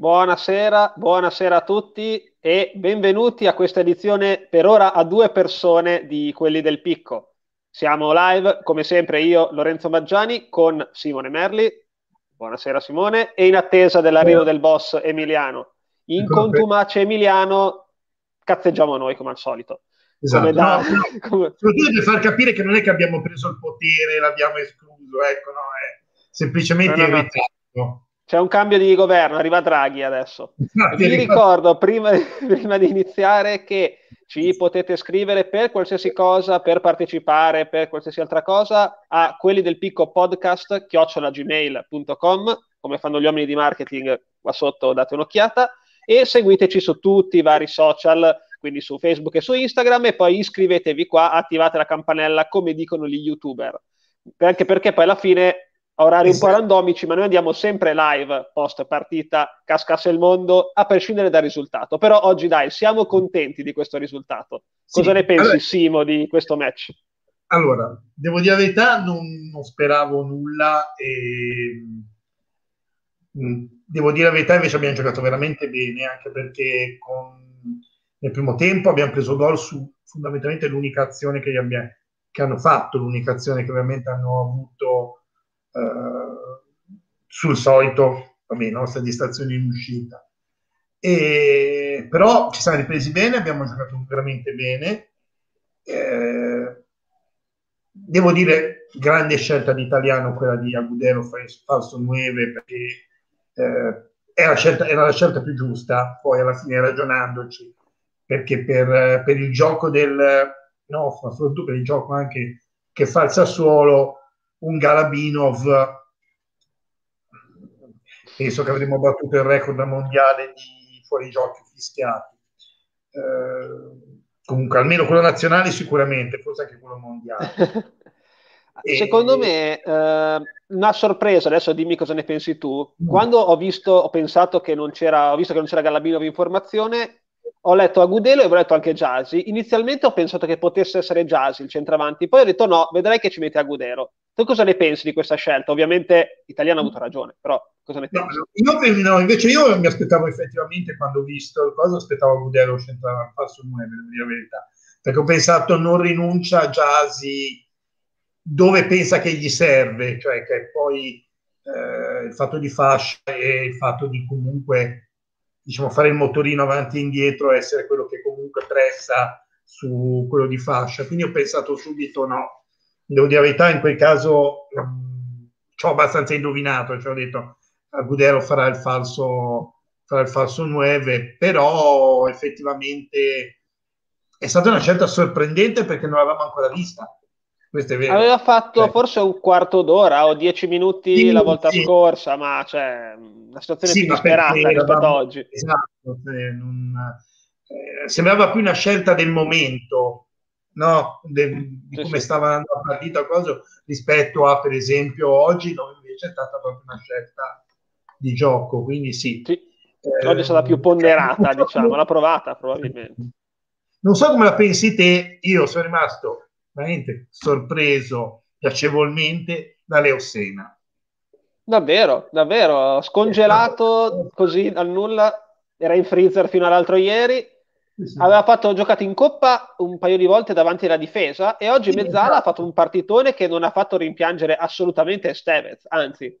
Buonasera, buonasera a tutti e benvenuti a questa edizione per ora a due persone di quelli del picco. Siamo live, come sempre, io, Lorenzo Maggiani, con Simone Merli. Buonasera Simone, e in attesa dell'arrivo del boss Emiliano. In contumace Emiliano cazzeggiamo noi come al solito. Esatto. Come da... no, no. come... per far capire che non è che abbiamo preso il potere, l'abbiamo escluso, ecco, no, è semplicemente no, no, irritato. C'è un cambio di governo, arriva Draghi adesso. Ah, Vi ricordo prima, prima, di iniziare che ci potete scrivere per qualsiasi cosa, per partecipare, per qualsiasi altra cosa a quelli del picco podcast chiocciolagmail.com come fanno gli uomini di marketing qua sotto date un'occhiata. E seguiteci su tutti i vari social quindi su Facebook e su Instagram e poi iscrivetevi qua, attivate la campanella come dicono gli youtuber. Anche perché poi alla fine orari un po' randomici, ma noi andiamo sempre live post partita, cascasse il mondo, a prescindere dal risultato. Però oggi dai, siamo contenti di questo risultato. Cosa sì, ne pensi, allora, Simo, di questo match? Allora, devo dire la verità, non, non speravo nulla e mm, devo dire la verità, invece abbiamo giocato veramente bene, anche perché con, nel primo tempo abbiamo preso gol su fondamentalmente l'unica azione che, abbiamo, che hanno fatto, l'unica azione che ovviamente hanno avuto eh, sul solito, vabbè, nostra distrazione in uscita. E, però ci siamo ripresi bene, abbiamo giocato veramente bene. Eh, devo dire, grande scelta di italiano quella di Agudero falso 9 perché eh, era, scelta, era, la scelta più giusta, poi alla fine ragionandoci, perché per, per il gioco del no, per il gioco anche che fa il Sassuolo, un Galabinov penso che avremmo battuto il record mondiale di fuorigiochi fischiati eh, comunque almeno quello nazionale sicuramente forse anche quello mondiale e... secondo me eh, una sorpresa adesso dimmi cosa ne pensi tu mm. quando ho visto ho pensato che non c'era ho visto che non c'era Galabinov in formazione ho letto Agudelo e ho letto anche Jasi. Inizialmente ho pensato che potesse essere Jasi il centravanti, poi ho detto no, vedrai che ci mette Agudero. Tu cosa ne pensi di questa scelta? Ovviamente l'italiano ha avuto ragione, però cosa ne pensi? No, io, no, invece io mi aspettavo effettivamente quando ho visto il cosa, aspettavo Agudelo centravanti, falso 9, devo dire la verità. Perché ho pensato non rinuncia a Jasi dove pensa che gli serve, cioè che poi eh, il fatto di fascia e il fatto di comunque diciamo, fare il motorino avanti e indietro, essere quello che comunque pressa su quello di fascia. Quindi ho pensato subito no. Devo dire la verità, in quel caso um, ci ho abbastanza indovinato, cioè ho detto Agudero farà il falso, farà il falso 9, però effettivamente è stata una scelta sorprendente perché non l'avevamo ancora vista. Questo è vero. Aveva fatto eh. forse un quarto d'ora o dieci minuti sì, la volta sì. scorsa, ma cioè, una situazione sì, più disperata rispetto ad oggi. Esatto, cioè, non, eh, sembrava più una scelta del momento, no? De, di come stava andando la partita cosa, rispetto a, per esempio, oggi, dove invece è stata proprio una scelta di gioco. Quindi sì. Eh, oggi è stata più ponderata, diciamo, l'ha provata probabilmente. Non so come la pensi te, io sono rimasto veramente sorpreso piacevolmente da Leossena. Davvero, davvero, scongelato così dal nulla, era in freezer fino all'altro ieri, aveva fatto giocato in coppa un paio di volte davanti alla difesa e oggi Mezzala ha fatto un partitone che non ha fatto rimpiangere assolutamente Stevez, anzi,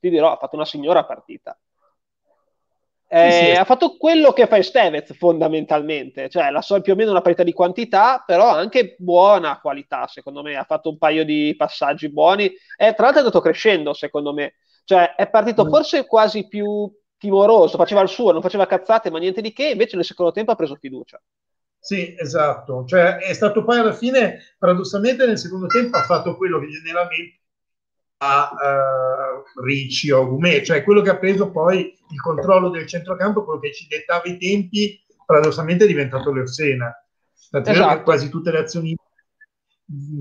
ti dirò, ha fatto una signora partita. Eh, sì, sì. Ha fatto quello che fa Stevez fondamentalmente, cioè la so più o meno una parità di quantità, però anche buona qualità secondo me. Ha fatto un paio di passaggi buoni e tra l'altro è andato crescendo secondo me, cioè è partito mm. forse quasi più timoroso, faceva il suo, non faceva cazzate ma niente di che, invece nel secondo tempo ha preso fiducia. Sì, esatto, cioè è stato poi alla fine, paradossalmente nel secondo tempo ha fatto quello che generalmente a uh, Ricci o Gumè, cioè quello che ha preso poi il controllo del centrocampo, quello che ci dettava i tempi, paradossalmente è diventato Lersena. Tant'è esatto. che quasi tutte le azioni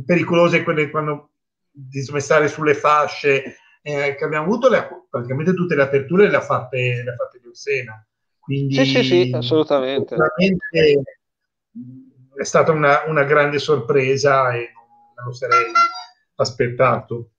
pericolose, quelle quando di smestare sulle fasce eh, che abbiamo avuto, le, praticamente tutte le aperture le ha fatte, le ha fatte Lersena. Quindi, sì, sì, sì, assolutamente. È stata una, una grande sorpresa e non lo sarei aspettato.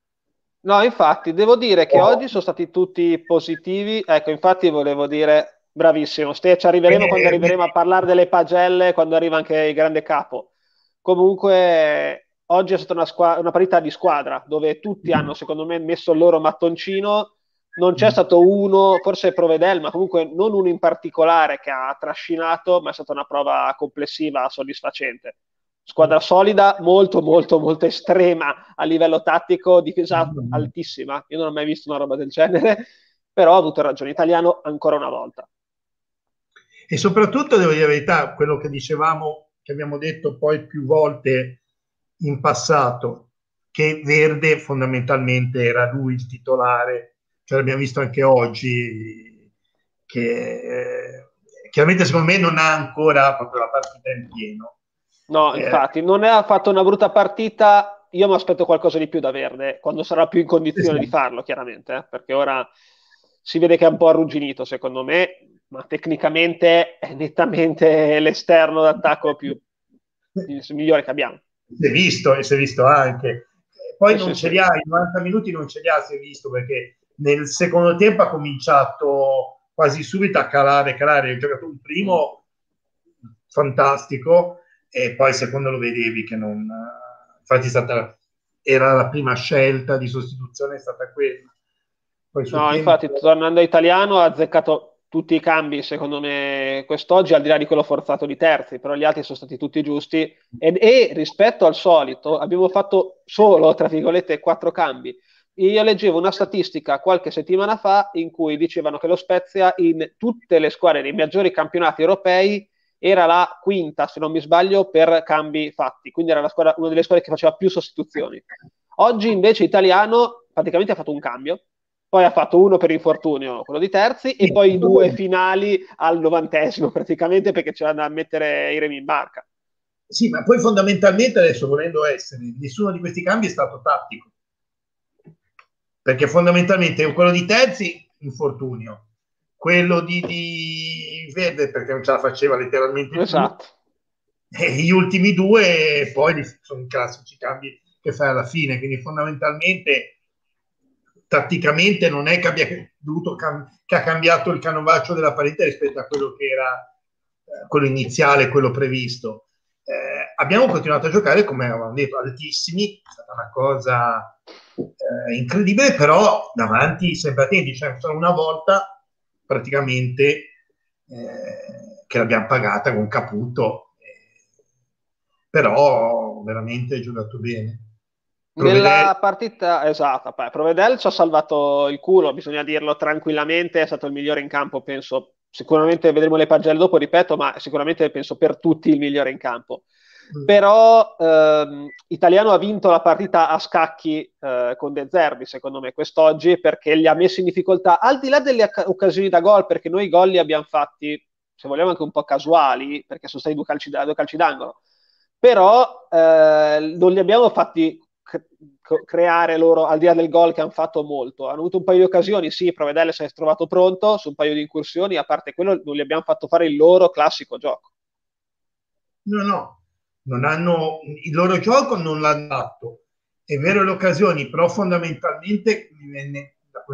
No, infatti, devo dire che oh. oggi sono stati tutti positivi. Ecco, infatti volevo dire, bravissimo, Ste, ci arriveremo eh, quando arriveremo a parlare delle pagelle, quando arriva anche il grande capo. Comunque, oggi è stata una, squa- una parità di squadra, dove tutti hanno, secondo me, messo il loro mattoncino. Non c'è stato uno, forse Provedel, ma comunque non uno in particolare che ha trascinato, ma è stata una prova complessiva soddisfacente squadra solida, molto, molto, molto estrema a livello tattico, difesa mm-hmm. altissima. Io non ho mai visto una roba del genere, però ho avuto ragione. Italiano ancora una volta. E soprattutto, devo dire la verità, quello che dicevamo, che abbiamo detto poi più volte in passato, che Verde fondamentalmente era lui il titolare, cioè l'abbiamo visto anche oggi, che eh, chiaramente secondo me non ha ancora proprio la partita in pieno No, eh. infatti, non ha fatto una brutta partita. Io mi aspetto qualcosa di più da Verde, quando sarà più in condizione sì. di farlo, chiaramente, eh? perché ora si vede che è un po' arrugginito, secondo me, ma tecnicamente è nettamente l'esterno d'attacco più il migliore che abbiamo. Si è visto e si è visto anche. Poi non ce li ha, i 90 minuti non ce li ha, si è visto, perché nel secondo tempo ha cominciato quasi subito a calare, calare. Ha giocato un primo fantastico, e poi secondo lo vedevi che non... Infatti stata, era la prima scelta di sostituzione, è stata quella. no, tempo... infatti tornando italiano ha azzeccato tutti i cambi, secondo me, quest'oggi, al di là di quello forzato di terzi, però gli altri sono stati tutti giusti. E, e rispetto al solito, abbiamo fatto solo, tra virgolette, quattro cambi. Io leggevo una statistica qualche settimana fa in cui dicevano che lo Spezia in tutte le squadre dei maggiori campionati europei era la quinta, se non mi sbaglio, per cambi fatti, quindi era squadra, una delle squadre che faceva più sostituzioni. Oggi invece Italiano praticamente ha fatto un cambio, poi ha fatto uno per infortunio, quello di terzi, e poi due finali al novantesimo praticamente perché c'erano da mettere i remi in barca. Sì, ma poi fondamentalmente adesso volendo essere, nessuno di questi cambi è stato tattico. Perché fondamentalmente quello di terzi, infortunio, quello di, di Verde perché non ce la faceva letteralmente esatto. e gli ultimi due poi sono i classici cambi che fai alla fine quindi fondamentalmente tatticamente non è che abbia dovuto che ha cambiato il canovaccio della parità rispetto a quello che era eh, quello iniziale, quello previsto eh, abbiamo continuato a giocare come avevamo detto altissimi, è stata una cosa eh, incredibile però davanti sempre attenti cioè solo una volta praticamente eh, che l'abbiamo pagata con Caputo, eh, però veramente giocato bene. Provedel... Nella partita esatta, beh, Provedel ci ha salvato il culo, bisogna dirlo tranquillamente, è stato il migliore in campo, penso. Sicuramente vedremo le pagelle dopo, ripeto, ma sicuramente penso per tutti il migliore in campo. Mm. Però ehm, Italiano ha vinto la partita a scacchi eh, con De Zerbi, secondo me, quest'oggi, perché li ha messi in difficoltà, al di là delle occasioni da gol, perché noi i gol li abbiamo fatti, se vogliamo, anche un po' casuali, perché sono stati due calci, due calci d'angolo, però eh, non li abbiamo fatti creare loro, al di là del gol che hanno fatto molto. Hanno avuto un paio di occasioni, sì, Provedelle si è trovato pronto su un paio di incursioni, a parte quello non gli abbiamo fatto fare il loro classico gioco. No, no, non hanno, il loro gioco non l'hanno fatto. È vero le occasioni, però fondamentalmente mi viene da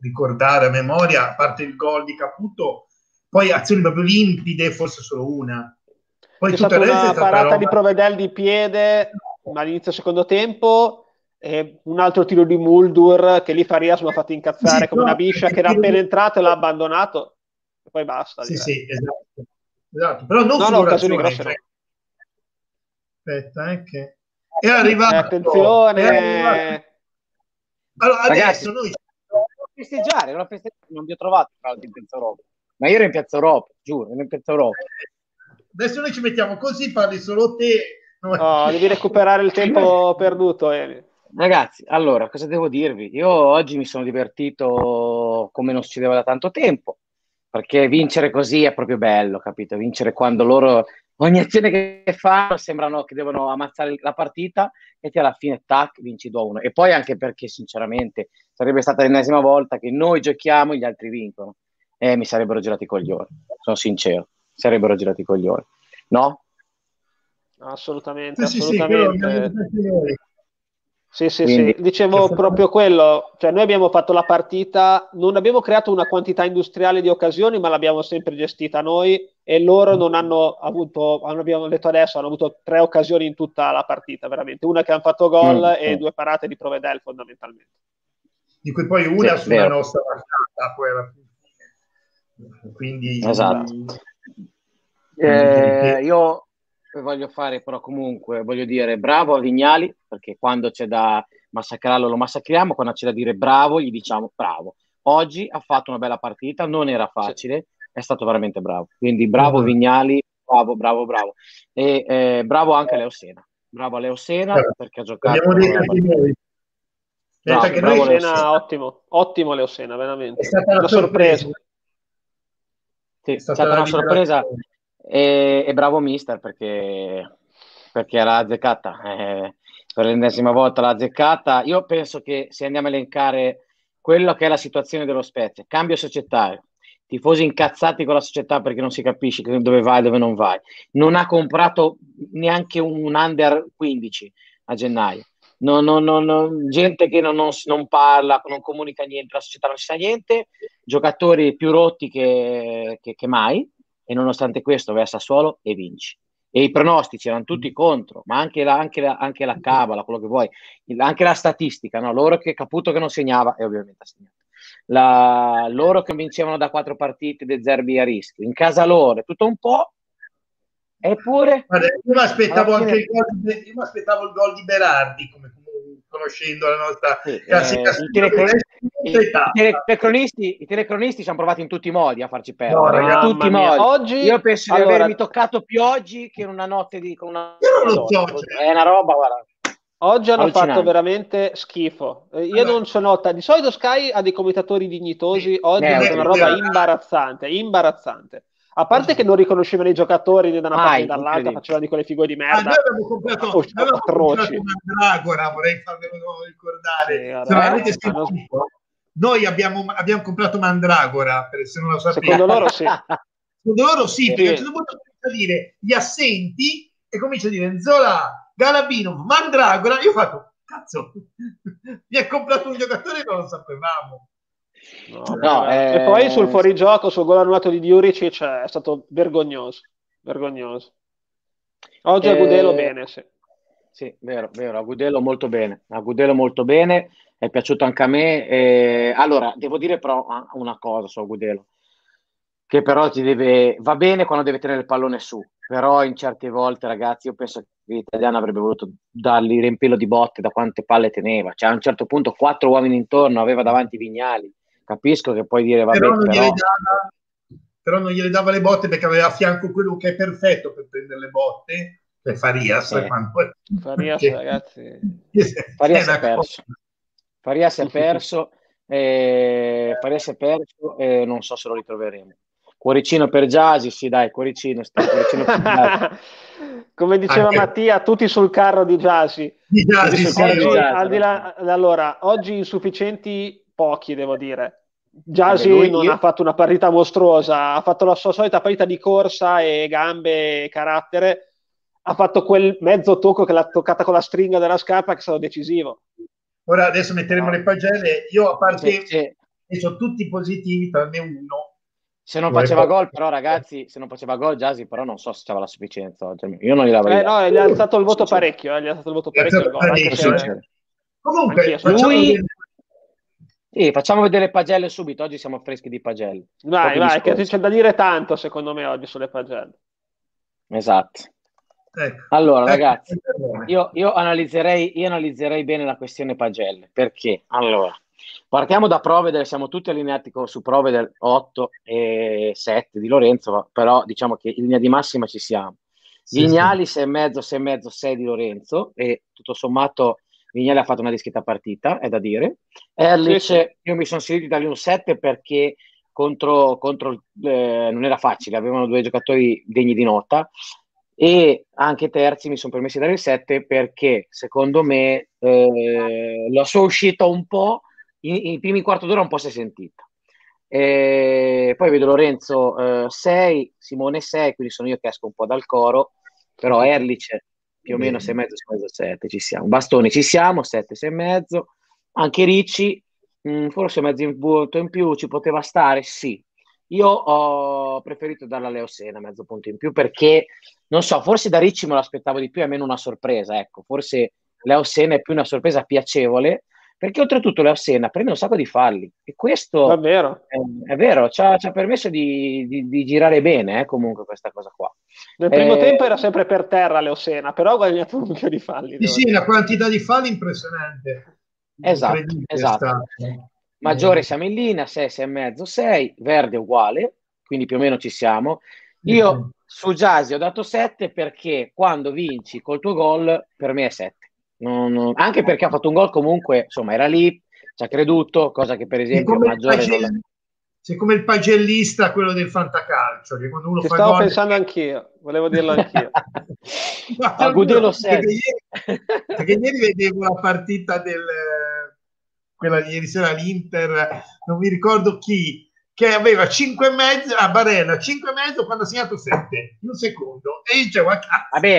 ricordare a memoria, a parte il gol di Caputo, poi azioni proprio limpide, forse solo una. Poi C'è stata una parata roba... di Provedel di piede all'inizio secondo tempo e un altro tiro di Muldur che lì Farias mi ha fatto incazzare sì, come no, una biscia che era appena entrato e l'ha abbandonato e poi basta. Sì, direi. sì, esatto. esatto. Però non no, no, occasioni grosse no aspetta, eh, che è arrivato. Attenzione! È arrivato. Allora, Ragazzi, adesso noi non festeggiare, non, festeggiare, non vi ho trovato tra l'altro in Piazza Europa, ma io ero in Piazza Europa, giuro, ero in Piazza Europa. Adesso noi ci mettiamo così, parli solo te. No, devi recuperare il tempo perduto. Eh. Ragazzi, allora, cosa devo dirvi? Io oggi mi sono divertito come non succedeva da tanto tempo, perché vincere così è proprio bello, capito? Vincere quando loro ogni azione che fanno sembrano che devono ammazzare la partita e ti alla fine tac vinci 2-1 e poi anche perché sinceramente sarebbe stata l'ennesima volta che noi giochiamo e gli altri vincono e mi sarebbero girati i coglioni sono sincero sarebbero girati i coglioni no? Assolutamente, sì, assolutamente. Sì, Sì, sì, Quindi, sì, dicevo proprio quello, cioè noi abbiamo fatto la partita, non abbiamo creato una quantità industriale di occasioni, ma l'abbiamo sempre gestita noi e loro non hanno avuto, abbiamo detto adesso, hanno avuto tre occasioni in tutta la partita, veramente, una che hanno fatto gol mm, e mm. due parate di Provedel fondamentalmente. Di cui poi una sì, sulla vero. nostra marcata, poi alla fine. Quindi... Esatto. Eh, io voglio fare però comunque, voglio dire bravo a Vignali, perché quando c'è da massacrarlo lo massacriamo, quando c'è da dire bravo gli diciamo bravo. Oggi ha fatto una bella partita, non era facile, è stato veramente bravo. Quindi bravo Vignali, bravo, bravo, bravo. E eh, bravo anche a Leo Sena. Bravo a Leo Sena certo. perché ha giocato... Bravo, bravo, bravo Leo Sena, ottimo, ottimo Leo Sena, veramente. È stata una sorpresa. sorpresa. Sì, è stata, è stata una sorpresa e, e bravo mister perché, perché era azzeccata. Eh, per l'ennesima volta l'ha azzeccata. Io penso che se andiamo a elencare quello che è la situazione dello Spezia, cambio societario, tifosi incazzati con la società perché non si capisce dove vai e dove non vai. Non ha comprato neanche un under 15 a gennaio. Non, non, non, gente che non, non, parla, non comunica niente, la società non si sa niente, giocatori più rotti che, che, che mai e nonostante questo vai a Sassuolo e vinci. E i pronostici erano tutti contro, ma anche la, anche la, anche la cabala, quello che vuoi, anche la statistica, no? loro che Caputo che non segnava e ovviamente ha segnato. La, loro che vincevano da quattro partite De Zerbi a rischio, in casa loro, tutto un po', eppure... Guarda, io mi aspettavo anche il gol di, io mi aspettavo il gol di Berardi come conoscendo la nostra sì, classica eh, i, telecron- i, i, telecronisti, I telecronisti ci hanno provato in tutti i modi a farci perdere. No, in tutti i modi. Oggi, Io penso allora, di avermi toccato più oggi che in una notte di... Con una... So, cioè. È una roba, guarda. Oggi hanno fatto veramente schifo. Eh, io non sono. Di solito Sky ha dei commentatori dignitosi. Oggi eh, è una roba imbarazzante. Imbarazzante. A parte che non riconoscevano i giocatori né da una parte né dall'altra, facevano di quelle figure di merda. Ah, noi abbiamo comprato, oh, abbiamo comprato Mandragora, vorrei farvelo ricordare. Sì, avete sentito, noi abbiamo, abbiamo, comprato Mandragora, per se non lo sapete. Secondo loro sì. Secondo loro sì, sì. perché a un certo punto comincia a dire gli assenti e comincia a dire Zola, Galabino, Mandragora. Io ho fatto, cazzo, mi ha comprato un giocatore e non lo sapevamo. No, no, eh... E poi sul fuorigioco, sul gol annullato di Diurici, cioè, è stato vergognoso. Vergognoso. Oggi eh... Agudelo bene, sì. Sì, vero, vero, Agudelo molto bene. Agudelo molto bene, è piaciuto anche a me. Eh... Allora, devo dire però una cosa su Agudelo, che però ti deve... va bene quando deve tenere il pallone su, però in certe volte, ragazzi, io penso che l'italiano avrebbe voluto dargli riempilo di botte da quante palle teneva. Cioè, a un certo punto quattro uomini intorno, aveva davanti Vignali Capisco che puoi dire, vabbè, però non, però... Dava, però non gliele dava le botte perché aveva a fianco quello che è perfetto per prendere le botte, è Farias. Eh. Quando... Farias, ragazzi. Farias è perso. Farias è perso, eh, Farias è perso e non so se lo ritroveremo. Cuoricino per Giasi, sì dai, cuoricino, sta, cuoricino per Come diceva Anche... Mattia, tutti sul carro di Giasi. Di Giasi, sì, oggi, di là, allora, oggi insufficienti pochi, devo dire. Giasi lui, non ha fatto una partita mostruosa, ha fatto la sua solita partita di corsa e gambe e carattere, ha fatto quel mezzo tocco che l'ha toccata con la stringa della scarpa che è stato decisivo. Ora adesso metteremo no. le pagelle, io a parte sì, sì. sono tutti positivi, tranne uno. Se non faceva gol, però, ragazzi, se non faceva gol, Giasi, però non so se c'era la sufficienza. Io non gli l'avrei eh, no, gli ha alzato il voto parecchio. Eh, gli ha alzato il voto parecchio. parecchio. Comunque, lui, sì, facciamo vedere le pagelle subito. Oggi siamo freschi di pagelle. Vai, vai, che c'è da dire tanto secondo me oggi sulle pagelle. Esatto. Ecco. Allora, ecco. ragazzi, io, io, analizzerei, io analizzerei bene la questione pagelle. Perché? Allora, partiamo da Provedel, siamo tutti allineati su Provedel 8 e 7 di Lorenzo, però diciamo che in linea di massima ci siamo. Sì, Vignali sì. 6,5, 6,5, 6 di Lorenzo e tutto sommato Vignale ha fatto una discreta partita, è da dire. Erlich, sì, sì. io mi sono sentito dargli un 7 perché contro, contro eh, non era facile, avevano due giocatori degni di nota e anche terzi mi sono permessi di dare il 7 perché secondo me eh, la sua uscita un po', i primi quarto d'ora un po' si è sentita. E poi vedo Lorenzo 6, eh, Simone 6, quindi sono io che esco un po' dal coro, però Erlich più o meno 6,5, 6,5, 7 ci siamo. Bastoni ci siamo, 7, 6,5. Anche Ricci, mh, mm, forse mezzo punto in più, ci poteva stare, sì. Io ho preferito darla a Leo Sena mezzo punto in più perché, non so, forse da Ricci me lo aspettavo di più, è meno una sorpresa, ecco. Forse Leo Sena è più una sorpresa piacevole perché oltretutto Leo Senna prende un sacco di falli e questo è, è, vero, ci ha, ci ha permesso di, di, di, girare bene eh, comunque questa cosa qua. Nel primo eh, tempo era sempre per terra Leo Senna, però ha guadagnato un mucchio di falli. Sì, sì, la quantità di falli impressionante. Esatto, esatto. Maggiore siamo in linea, 6, 6 e mezzo, 6, verde uguale, quindi più o meno ci siamo. Io mm-hmm. su Jasi ho dato 7 perché quando vinci col tuo gol per me è 7. Non, non, anche perché ha fatto un gol comunque, insomma, era lì, ci ha creduto, cosa che per esempio Maggiore pagell- non Sei come il pagellista, quello del fantacalcio, che quando uno Ci fa stavo gol... pensando anch'io, volevo dirlo anch'io. a Gudelo perché, ieri, perché ieri vedevo la partita del quella di ieri sera l'Inter, non mi ricordo chi, che aveva 5 e mezzo a Barella, 5 e mezzo quando ha segnato 7 in un secondo e dicevo cazzo. Vabbè,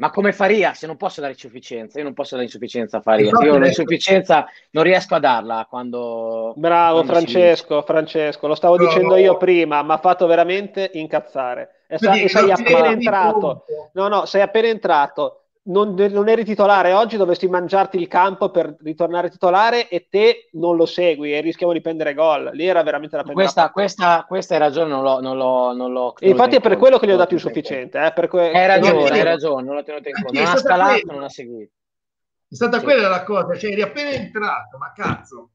ma come Faria, se non posso dare insufficienza, io non posso dare insufficienza a Faria, io l'insufficienza non riesco a darla quando... Bravo quando Francesco, Francesco, lo stavo no. dicendo io prima, mi ha fatto veramente incazzare. E, e sei appena entrato, no no, sei appena entrato, non, non, eri titolare oggi, dovresti mangiarti il campo per ritornare titolare e te non lo segui e rischiamo di prendere gol. Lì era veramente la prima. Questa, questa, questa, hai ragione, non l'ho. Non l'ho, non l'ho infatti è per quello che gli ho dato insufficiente. Eh, que- hai ragione, hai ragione, non l'ho tenuto in conto. Non ha scalato, non ha seguito. È stata sì. quella la cosa, cioè eri appena entrato, ma cazzo.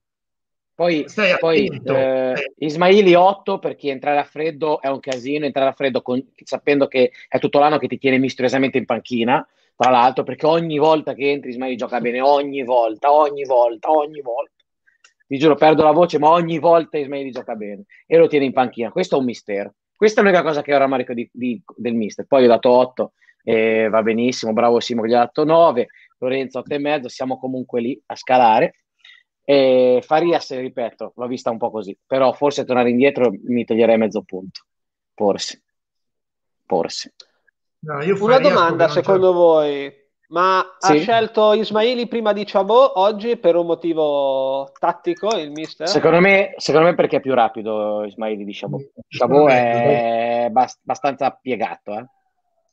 Poi, poi eh, Ismaili 8 perché entrare a freddo è un casino, entrare a freddo con, sapendo che è tutto l'anno che ti tiene misteriosamente in panchina tra l'altro, perché ogni volta che entri Ismaili gioca bene, ogni volta, ogni volta, ogni volta. Ti giuro, perdo la voce, ma ogni volta Ismaili gioca bene e lo tiene in panchina. Questo è un mistero. Questa è l'unica cosa che ho rammarico di, di, del mister. Poi ho dato 8, e va benissimo, bravo Simo gli ha dato 9, Lorenzo 8 e mezzo, siamo comunque lì a scalare. E Farias, ripeto, l'ho vista un po' così, però forse tornare indietro mi toglierei mezzo punto. Forse. Forse. No, Una domanda secondo voi, ma sì. ha scelto Ismaili prima di Chabot oggi per un motivo tattico il mister? Secondo me, secondo me perché è più rapido Ismaili di Chabot. Chabot è bast- abbastanza piegato. Eh.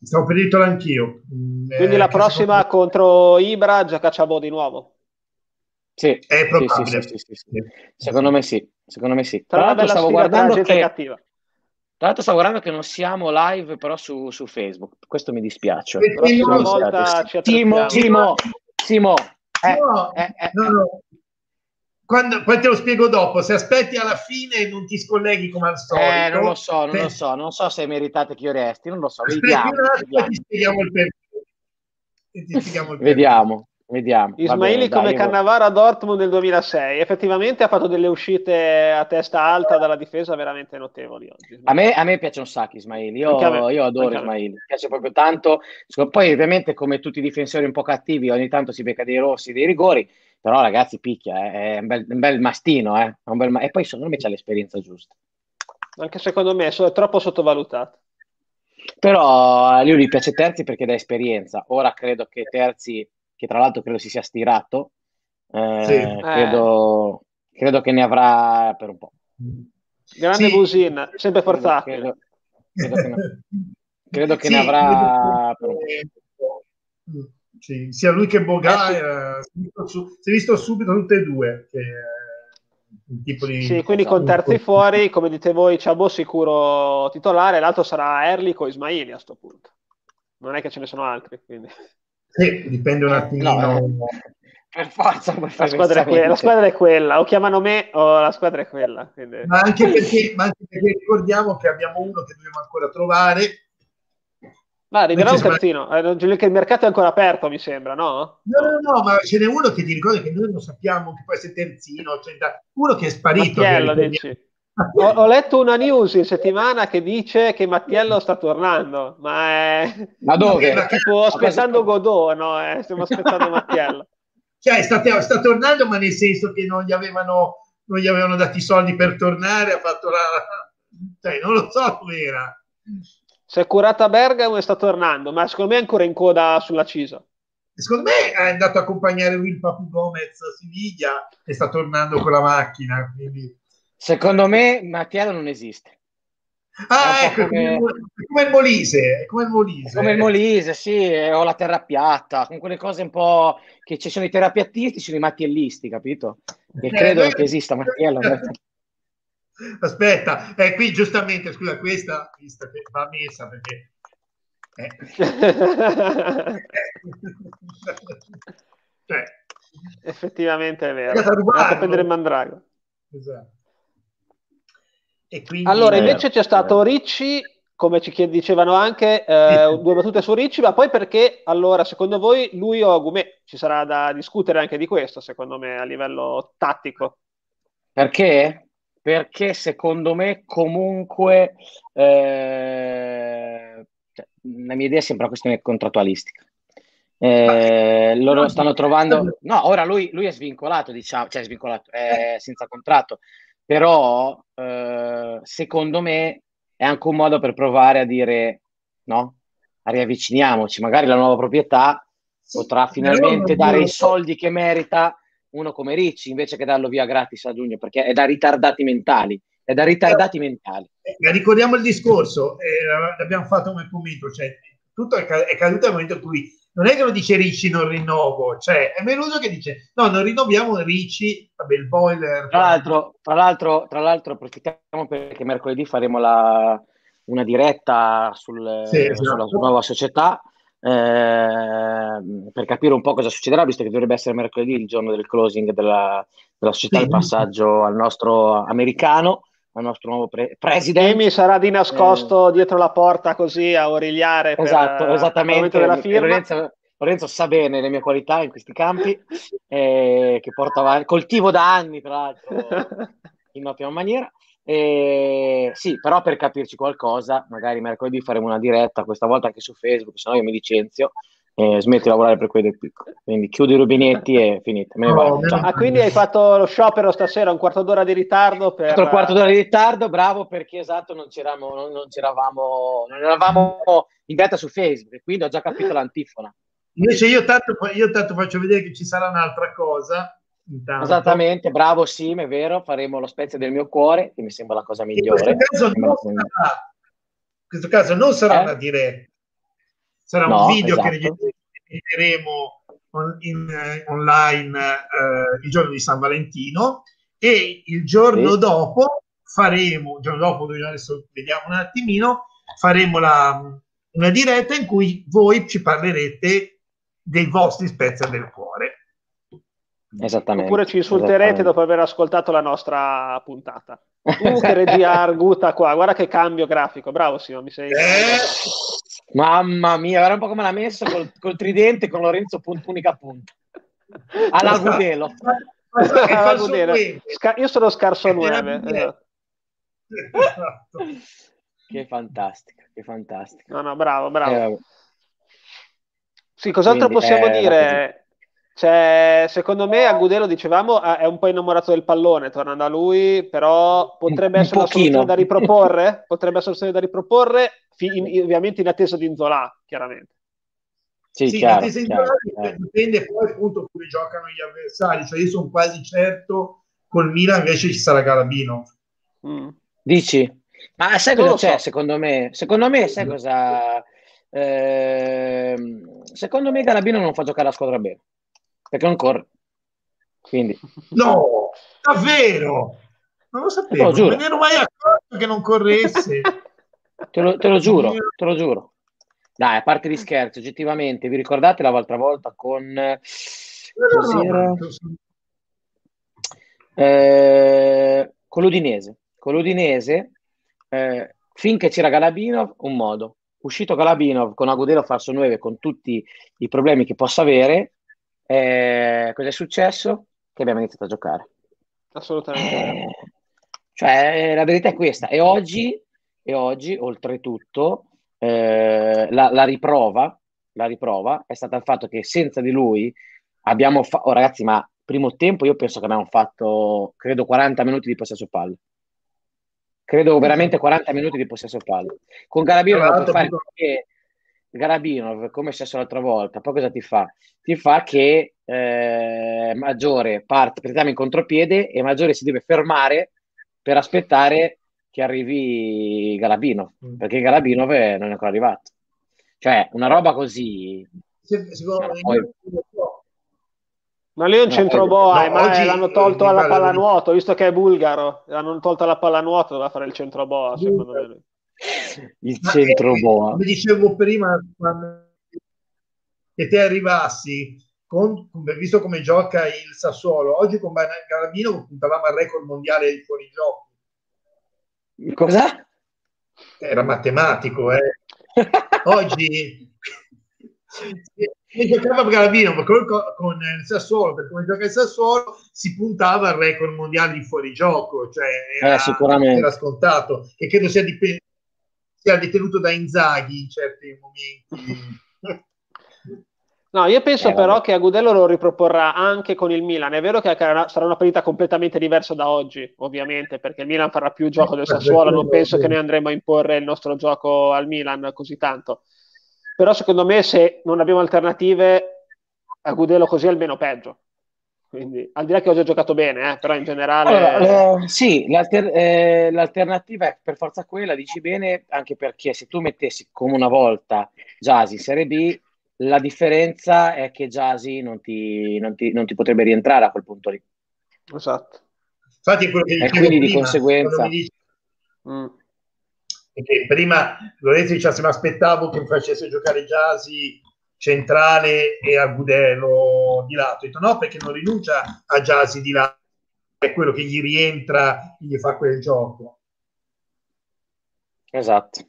Stavo per dirlo anch'io. Mm, Quindi eh, la prossima secondo... contro Ibra gioca Chabot di nuovo? Sì, è probabile. Sì, sì, sì, secondo me sì. Secondo me sì. Tra, Tra l'altro stavo guardando che... cattiva tra l'altro stavo guardando che non siamo live però su, su Facebook, questo mi dispiace. Prossima volta ci Simo, Simo, Simo, eh, no, eh, eh, no, no. Quando, poi te lo spiego dopo, se aspetti alla fine e non ti scolleghi come al solito. Eh, non lo so, non per... lo so, non so se meritate che io resti, non lo so, vediamo. vediamo. Ti spieghiamo il perché. Ti spieghiamo il perché. Vediamo. Vediamo. Ismaili come dai, Cannavaro a Dortmund nel 2006. Effettivamente ha fatto delle uscite a testa alta dalla difesa veramente notevoli oggi. A me, a me piace un sacco Ismaili. Io, io adoro Ismaili. Mi piace proprio tanto. Poi ovviamente come tutti i difensori un po' cattivi ogni tanto si becca dei rossi, dei rigori. Però ragazzi picchia, eh. è un bel, un bel mastino. Eh. Un bel ma- e poi secondo me c'ha l'esperienza giusta. Anche secondo me è troppo sottovalutato. Però a lui gli piace Terzi perché dà esperienza. Ora credo che Terzi che tra l'altro credo si sia stirato, eh, sì. credo, eh. credo, che ne avrà per un po'. Grande sì. Busin, sempre forzato. Credo, credo, che, ne, credo che sì, ne avrà per un po'. Sì, sia lui che Boga eh, eh, si, è visto, si è visto subito tutte e due. Che, di... Sì, quindi con terzi fuori, come dite voi, Ciabo sicuro titolare, l'altro sarà Erlich o Ismaili a questo punto. Non è che ce ne sono altri. Quindi. Sì, dipende un attimino. No, eh, per forza, la squadra, è quella, la squadra è quella, o chiamano me o la squadra è quella. Quindi... Ma, anche perché, ma, anche perché, ricordiamo che abbiamo uno che dobbiamo ancora trovare. Ma arriverà un terzino, eh, il mercato è ancora aperto, mi sembra, no? No, no, no, ma ce n'è uno che ti ricorda che noi non sappiamo che può essere terzino, cioè, uno che è sparito. Mattiello, dici? Ho, ho, letto una news in settimana che dice che Mattiello sta tornando, ma è... Ma dove? Tipo aspettando Godot, no? Eh? Stiamo aspettando Mattiello. Cioè, sta, sta, tornando, ma nel senso che non gli avevano, non gli avevano dati i soldi per tornare, ha fatto la... Cioè, non lo so com'era. Si è curata a Bergamo e sta tornando, ma secondo me è ancora in coda sulla Cisa. Secondo me è andato a accompagnare Will Papu Gomez a Siviglia e sta tornando con la macchina. Quindi... Secondo me Mattiello non esiste. Ah, ecco, come... come... il Molise, come il Molise. come il Molise, sì, o la terra piatta, con quelle cose un po' che ci sono i terapiattisti, ci sono i mattiellisti, capito? E eh, credo che esista Mattiello. Aspetta, eh, qui giustamente, scusa, questa vista che va messa perché... Eh. cioè, Effettivamente è vero. È andato a prendere Mandrago. Esatto. Quindi... Allora, invece c'è stato Ricci, come ci dicevano anche, eh, due battute su Ricci, ma poi perché, allora, secondo voi, lui o Agumè? Ci sarà da discutere anche di questo, secondo me, a livello tattico. Perché? Perché secondo me comunque eh, cioè, la mia idea è sempre una questione contrattualistica. Eh, loro stanno trovando no ora lui, lui, è svincolato diciamo cioè svincolato è senza contratto però eh, secondo me è anche un modo per provare a dire no, a riavviciniamoci, magari la nuova proprietà sì, potrà finalmente dare i soldi che merita uno come Ricci invece che darlo via gratis a giugno perché è da ritardati mentali è da ritardati mentali. Eh, ricordiamo il discorso eh, l'abbiamo fatto come commento cioè tutto è, è caduto nel momento in cui non è che lo dice Ricci non rinnovo, cioè è Meluso che dice no, non rinnoviamo Ricci, vabbè il boiler. Tra l'altro, tra l'altro, tra l'altro approfittiamo perché mercoledì faremo la, una diretta sul, sì, esatto. sulla nuova società eh, per capire un po' cosa succederà, visto che dovrebbe essere mercoledì il giorno del closing della, della società, sì. il passaggio al nostro americano al nostro nuovo pre- presidente. mi sarà di nascosto eh, dietro la porta così a origliare esatto, per, esattamente. Della firma. Lorenzo, Lorenzo, sa bene le mie qualità in questi campi, eh, che porto avanti, coltivo da anni tra l'altro in ottima maniera. Eh, sì, però per capirci qualcosa, magari mercoledì faremo una diretta, questa volta anche su Facebook, se no io mi licenzio e smetti di lavorare per quelli del picco. Quindi chiudi i rubinetti e finite. Me ne vado. Ah, quindi hai fatto lo sciopero stasera, un quarto d'ora di ritardo. Per... Un quarto d'ora di ritardo, bravo, perché esatto, non c'eravamo, non, non c'eravamo, non eravamo in diretta su Facebook, quindi ho già capito l'antifona. Invece io tanto, io tanto faccio vedere che ci sarà un'altra cosa. Intanto. Esattamente, bravo Sim, è vero, faremo lo spezio del mio cuore, che mi sembra la cosa migliore. In questo caso non sarà, questo caso non sarà eh? una diretta sarà no, un video esatto. che registreremo on, in, eh, online eh, il giorno di San Valentino e il giorno sì. dopo faremo, il giorno dopo, adesso vediamo un attimino, faremo la, una diretta in cui voi ci parlerete dei vostri spezzi del cuore. Esattamente. Oppure ci insulterete dopo aver ascoltato la nostra puntata. Uh, che regia arguta qua, guarda che cambio grafico, bravo Simo, mi sei... Eh, Mamma mia, era un po' come l'ha messo col, col tridente con Lorenzo punt, unica punta. Alla Gudelo. Sca- io sono scarso 9. Esatto. che fantastico, che fantastico. No, no, bravo, bravo. Eh, sì, cos'altro Quindi, possiamo eh, dire? Cioè, secondo me Agudelo, dicevamo, è un po' innamorato del pallone, tornando a lui, però potrebbe essere un una soluzione da riproporre, potrebbe essere una soluzione da riproporre, in, ovviamente in attesa di Inzola, chiaramente. Sì, sì chiaro, in chiaro, chiaro. dipende poi appunto come giocano gli avversari, cioè io sono quasi certo col Milan invece ci sarà Galabino. Mm. Dici? Ma sai cosa c'è so. secondo me? Secondo me sai cosa... Eh, secondo me Galabino non fa giocare la squadra bene perché non corre. Quindi... No, davvero? Non lo sapevo, non me ne ero mai accorto che non corresse. te, lo, te lo giuro, te lo giuro. Dai, a parte gli scherzi, oggettivamente, vi ricordate l'altra volta con... Cos'era? Eh, con l'Udinese. Con l'Udinese, eh, finché c'era Galabinov, un modo. Uscito Galabinov con Agudelo falso 9, con tutti i problemi che possa avere, eh, cosa è successo? Che abbiamo iniziato a giocare. Assolutamente. Eh, cioè, la verità è questa. E oggi, e oggi oltretutto, eh, la, la, riprova, la riprova è stata il fatto che senza di lui abbiamo fatto... Oh, ragazzi, ma primo tempo io penso che abbiamo fatto, credo, 40 minuti di possesso palle. credo veramente 40 minuti di possesso palla. Con Garabino non puoi fare perché Garabino, come è successo l'altra volta, poi cosa ti fa? Ti fa che eh, Maggiore parte, prendiamo in contropiede e Maggiore si deve fermare per aspettare che arrivi Galabino, mm. perché Galabino non è ancora arrivato. Cioè, una roba così... Secondo me, poi... Ma lì è un no, centro boa, no, ma l'hanno tolto alla pallanuoto, visto che è bulgaro, l'hanno tolto alla pallanuoto, doveva fare il centro boa, secondo me. Il centro boa. Come dicevo prima, che te arrivassi, con, visto come gioca il Sassuolo, oggi con Garabino puntavamo al record mondiale di fuorigioco. Cosa? Era matematico, eh. Oggi e giocava Garavino ma con, con, il Sassuolo, per come gioca il Sassuolo, si puntava al record mondiale di fuorigioco, cioè era, eh, era scontato e credo sia, dip- sia detenuto da Inzaghi in certi momenti. No, io penso eh, però che Agudelo lo riproporrà anche con il Milan. È vero che sarà una partita completamente diversa da oggi, ovviamente, perché il Milan farà più gioco del Sassuolo. Non penso che noi andremo a imporre il nostro gioco al Milan così tanto però secondo me se non abbiamo alternative Agudelo così è almeno peggio. Quindi, al di là che oggi ha giocato bene, eh, però in generale... Allora, eh, sì, l'alter- eh, l'alternativa è per forza quella, dici bene, anche perché se tu mettessi come una volta Jasi in Serie B, la differenza è che Jasi non ti, non, ti, non ti, potrebbe rientrare a quel punto lì. Esatto. Infatti quello che e quindi prima, di conseguenza... Dici... Mm perché prima Lorenzo diceva se mi aspettavo che mi facesse giocare Jasi centrale e Agudelo di lato. Ho detto no, perché non rinuncia a Jasi di lato, è quello che gli rientra, gli fa quel gioco. Esatto.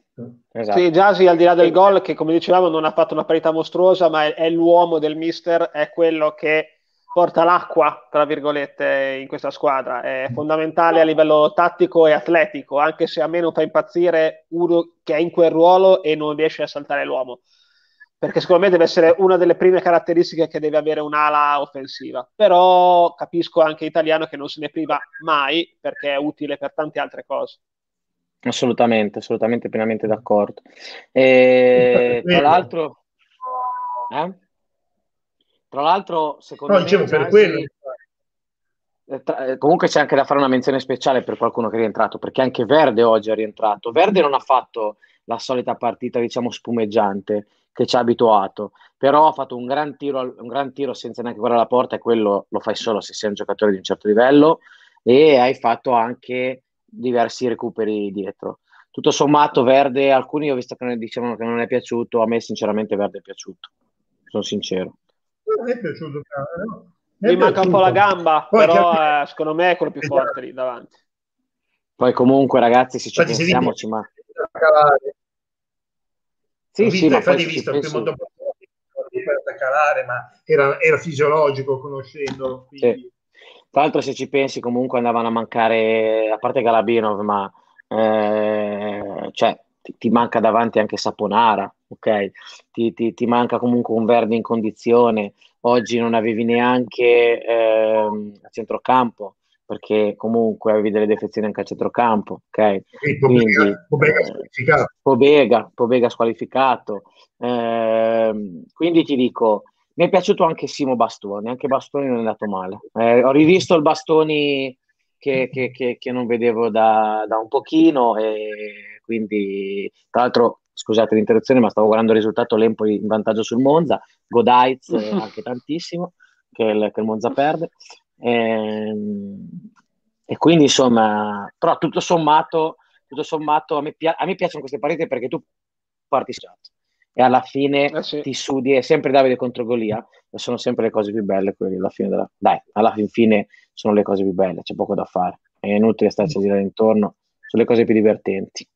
esatto. Sì, Jasi al di là del gol, che come dicevamo non ha fatto una parità mostruosa, ma è, è l'uomo del mister, è quello che porta l'acqua, tra virgolette, in questa squadra. È fondamentale a livello tattico e atletico, anche se a me non fa impazzire uno che è in quel ruolo e non riesce a saltare l'uomo. Perché secondo me deve essere una delle prime caratteristiche che deve avere un'ala offensiva. Però capisco anche italiano che non se ne priva mai perché è utile per tante altre cose. Assolutamente, assolutamente, pienamente d'accordo. E, tra l'altro... Eh? Tra l'altro, secondo no, me... Dicevo, per quello... Eh, eh, comunque c'è anche da fare una menzione speciale per qualcuno che è rientrato, perché anche Verde oggi è rientrato. Verde non ha fatto la solita partita, diciamo, spumeggiante che ci ha abituato, però ha fatto un gran tiro, un gran tiro senza neanche guardare la porta e quello lo fai solo se sei un giocatore di un certo livello e hai fatto anche diversi recuperi dietro. Tutto sommato Verde, alcuni ho visto che ne dicevano che non è piaciuto, a me sinceramente Verde è piaciuto, sono sincero non è piaciuto no? Mi manca un po' la gamba, Poi però eh, secondo me è quello più esatto. forte lì davanti. Poi comunque ragazzi, se ci infatti, pensiamo, ci ma... Sì, sì, ma infatti visto il primo dopo a calare, ma era, era fisiologico conoscendo. Quindi... Sì. Tra l'altro, se ci pensi, comunque andavano a mancare, a parte Galabinov, ma eh, cioè, ti, ti, manca davanti anche Saponara, ok? Ti, ti, ti, manca comunque un verde in condizione. Oggi non avevi neanche eh, a centrocampo perché comunque avevi delle defezioni anche a centrocampo, ok? Quindi, Pobega, eh, squalificato. Pobega, Pobega squalificato. Eh, quindi ti dico, mi è piaciuto anche Simo Bastoni, anche Bastoni non è andato male. Eh, ho rivisto il Bastoni che, che, che, che non vedevo da, da, un pochino e quindi tra l'altro scusate l'interruzione ma stavo guardando il risultato l'Empoli in vantaggio sul Monza Godaiz eh, anche tantissimo che il, che il Monza perde e, ehm, e, quindi insomma però tutto sommato, tutto sommato a, me, a me piacciono queste partite perché tu parti sciato e alla fine eh sì. ti sudi è sempre Davide contro Golia e sono sempre le cose più belle quelle alla fine della... dai alla fine sono le cose più belle c'è poco da fare è inutile starci a girare intorno sono le cose più divertenti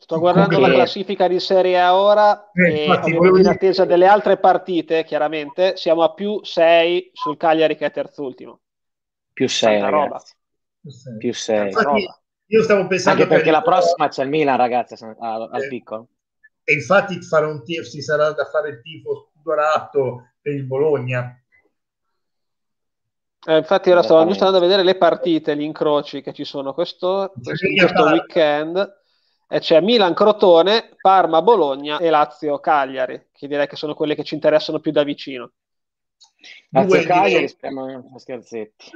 Sto guardando Comunque, la classifica di Serie A ora eh, e in attesa delle altre partite, chiaramente, siamo a più 6 sul Cagliari che è terzultimo. Più 6, roba. Più 6. Io stavo pensando Anche perché la prossima c'è il Milan, ragazzi, al, al eh, piccolo. E infatti fare un tifo, ci sarà da fare il tifo dorato per il Bologna. Eh, infatti ora stavo giusto andando a vedere le partite, gli incroci che ci sono questo, questo weekend e c'è Milan-Crotone, Parma-Bologna e Lazio-Cagliari, che direi che sono quelle che ci interessano più da vicino. Lazio-Cagliari, speriamo scherzetti.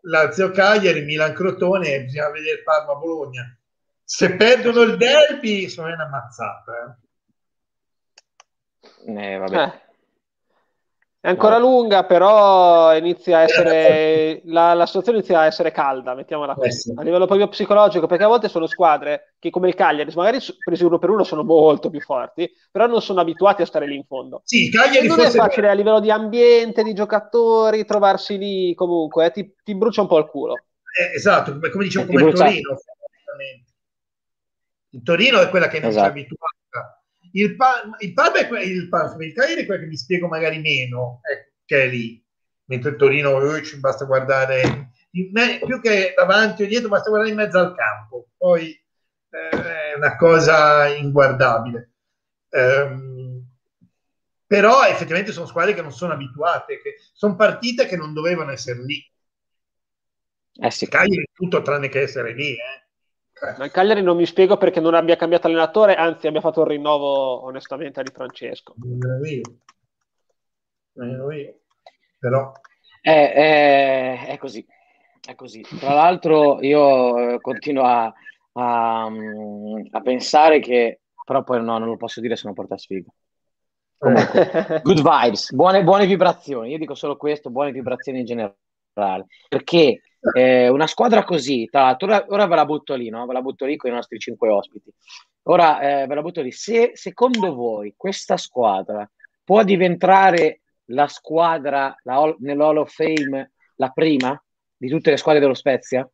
Lazio-Cagliari, Milan-Crotone, bisogna vedere Parma-Bologna. Se perdono il derby, sono una mazzata. Eh. Eh, vabbè. Eh. È ancora lunga, però inizia a essere la, la, situazione inizia a essere calda, mettiamola così, a livello proprio psicologico, perché a volte sono squadre che come il Cagliari, magari presi uno per uno sono molto più forti, però non sono abituati a stare lì in fondo. Sì, Cagliari non è facile a livello di ambiente, di giocatori, trovarsi lì comunque, eh, ti, ti, brucia un po' il culo. Eh, esatto, come dicevo, come Torino. Il Torino è quella che non esatto. si è abituata il, pa- il pub è que- il, pub, il Cagliari è quello che mi spiego magari meno, ecco, che è lì. Mentre il Torino eh, ci basta guardare me, più che davanti o dietro, basta guardare in mezzo al campo. Poi eh, è una cosa inguardabile. Um, però effettivamente sono squadre che non sono abituate, che sono partite che non dovevano essere lì. Eh sì. Cagliari è tutto tranne che essere lì, eh. Il Cagliari non mi spiego perché non abbia cambiato allenatore, anzi abbia fatto un rinnovo onestamente di Francesco. Non io. Non io. Però... È, è, è, così. È così. Tra l'altro io eh, continuo a, a, a, pensare che... Però poi no, non lo posso dire se non porta sfiga. Comunque, good vibes, buone, buone vibrazioni. Io dico solo questo, buone vibrazioni in generale. Perché eh, una squadra così, tra l'altro, ora, ora, ve la butto lì, no? Ve la butto lì con i nostri cinque ospiti. Ora eh, ve la butto lì. Se secondo voi questa squadra può diventare la squadra la, nell'Hall of Fame la prima di tutte le squadre dello Spezia?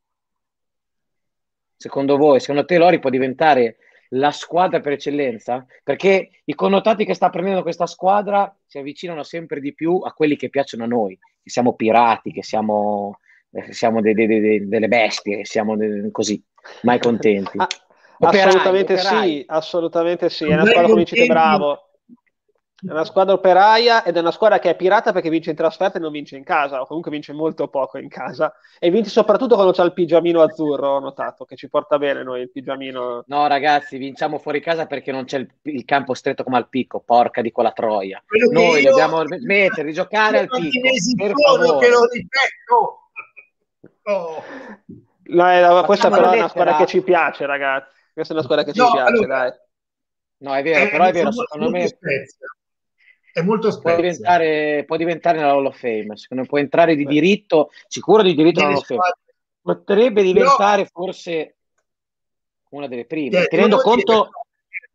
Secondo voi, secondo te Lori può diventare la squadra per eccellenza? Perché i connotati che sta prendendo questa squadra si avvicinano sempre di più a quelli che piacciono a noi, che siamo pirati, che siamo eh, siamo de, de, de, delle bestie, siamo così, mai contenti. Ah, operai, assolutamente operai. sì, assolutamente sì, è una squadra come dicete bravo. È una squadra operaia ed è una squadra che è pirata perché vince in trasferta e non vince in casa, o comunque vince molto poco in casa. E vince soprattutto quando c'è il pigiamino azzurro, ho notato, che ci porta bene noi il pigiamino. No ragazzi, vinciamo fuori casa perché non c'è il, il campo stretto come al picco, porca di quella troia. Quello noi dobbiamo mettere, giocare al picco. Per favore. che lo ripeto Oh. No, questa però è una squadra che ci piace, ragazzi. Questa è una squadra che ci no, piace, allora, dai. No, è vero, è, però è vero, secondo me spezia. È molto spezia. Può diventare, può diventare nella Hall of Fame, secondo me può entrare di diritto, sicuro di diritto nella Hall of Fame. Potrebbe diventare no. forse una delle prime, eh, tenendo conto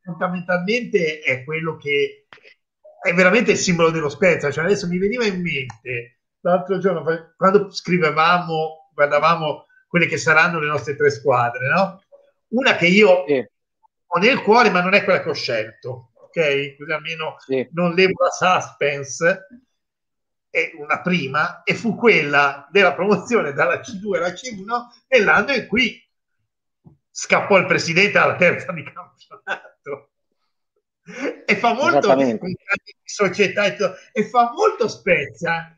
fondamentalmente è quello che è veramente il simbolo dello Spezia, cioè adesso mi veniva in mente l'altro giorno quando scrivevamo guardavamo quelle che saranno le nostre tre squadre, no? Una che io sì. ho nel cuore, ma non è quella che ho scelto, ok? Così almeno sì. non levo la suspense. È una prima, e fu quella della promozione dalla C2 alla C1 nell'anno in cui scappò il presidente alla terza di campionato. E fa molto società e fa molto spezia.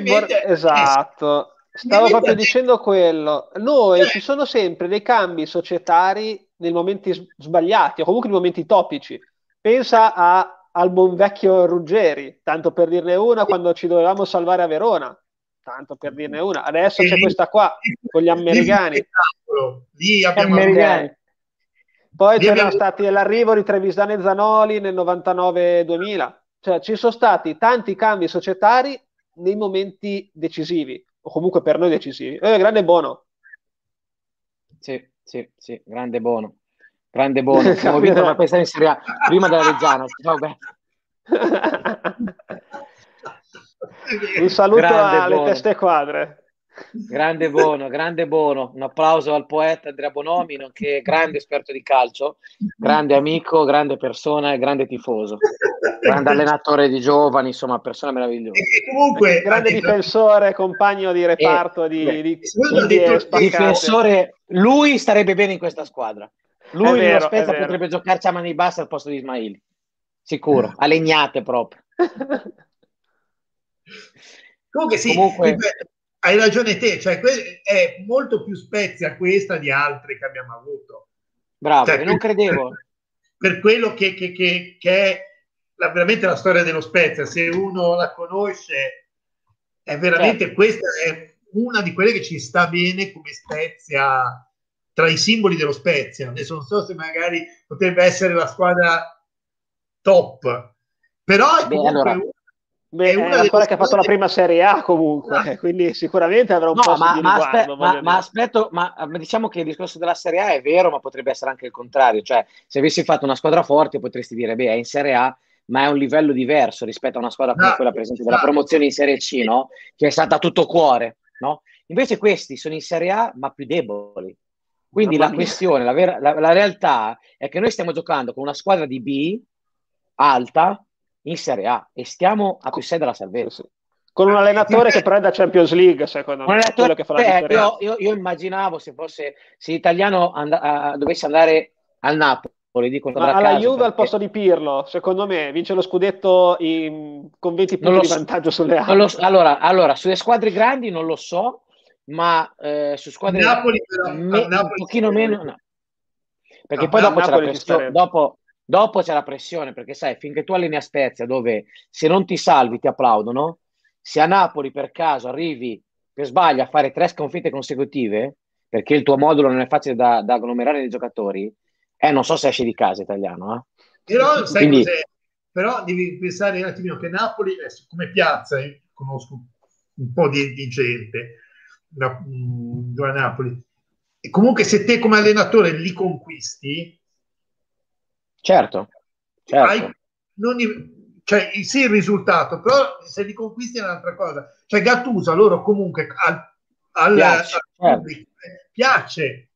Mente esatto. Stavo proprio dicendo quello. Noi ci sono sempre dei cambi societari nei momenti sbagliati o comunque nei momenti topici. Pensa a, al buon vecchio Ruggeri, tanto per dirne una, quando ci dovevamo salvare a Verona, tanto per dirne una. Adesso c'è questa qua con gli americani. Lì abbiamo americani. Poi c'erano stati l'arrivo di Trevisano e Zanoli nel 99-2000. Cioè ci sono stati tanti cambi societari nei momenti decisivi o comunque per noi decisivi. Eh, grande buono. Sì, sì, sì, grande buono. Grande buono. Abbiamo vinto la questa in Serie A prima della Reggiana. Vabbè. Un saluto grande alle buono. teste quadre. Grande buono, grande buono. Un applauso al poeta Andrea Bonomi, nonché grande esperto di calcio, grande amico, grande persona e grande tifoso, grande allenatore di giovani, insomma, persona meravigliosa. E comunque, grande difensore, compagno di reparto e, di, beh, di, di difensore, lui starebbe bene in questa squadra. Lui vero, Spezia potrebbe giocarci a mani basse al posto di Ismaili. Sicuro, a legnate proprio. Comunque sì, Comunque... hai ragione te, cioè è molto più spezia questa di altre che abbiamo avuto. Bravo, cioè, non credevo. Per, per quello che, che, che, che è la, veramente la storia dello Spezia, se uno la conosce, è veramente certo. questa è una di quelle che ci sta bene come Spezia tra i simboli dello Spezia. Adesso non so se magari potrebbe essere la squadra top, però è comunque Beh, allora, Beh, è una è squadra che ha fatto la prima Serie A comunque, ah. quindi sicuramente avrà un no, po' ma, di ma, riguardo, ma, ma, aspetto, ma diciamo che il discorso della Serie A è vero, ma potrebbe essere anche il contrario, cioè se avessi fatto una squadra forte potresti dire, beh, è in Serie A, ma è un livello diverso rispetto a una squadra come no, quella, per esempio, della promozione in Serie C, no? Che è stata tutto cuore, no? Invece questi sono in Serie A, ma più deboli. Quindi la questione, la, vera, la, la realtà è che noi stiamo giocando con una squadra di B alta, in Serie A e stiamo a più 6 della salvezza. Con un allenatore che prende Champions League, secondo me, è quello che fa la eh, io, io, io, immaginavo se fosse se l'italiano and- a, dovesse andare al Napoli. Dico, Ma alla Juve perché... al posto di Pirlo, secondo me, vince lo scudetto in... con 20 punti so. di vantaggio sulle altre. So. Allora, allora, sulle squadre grandi non lo so, ma eh, su squadre Napoli, però, me... un pochino meno, no. Perché no, poi dopo c'è la pressione, dopo, Dopo c'è la pressione, perché sai, finché tu alleni a Spezia, dove se non ti salvi ti applaudono, se a Napoli per caso arrivi per sbaglio a fare tre sconfitte consecutive, perché il tuo modulo non è facile da, da agglomerare dei giocatori, eh, non so se esce di casa italiano. Eh. Però, sai Quindi... Però devi pensare un attimino che Napoli, come piazza, io conosco un po' di, di gente da, da Napoli, e comunque se te come allenatore li conquisti, Certo, certo. Hai, non, cioè, sì il risultato, però se li conquisti è un'altra cosa. Cioè Gattuso loro comunque al, al, piace, al pubblico, certo. piace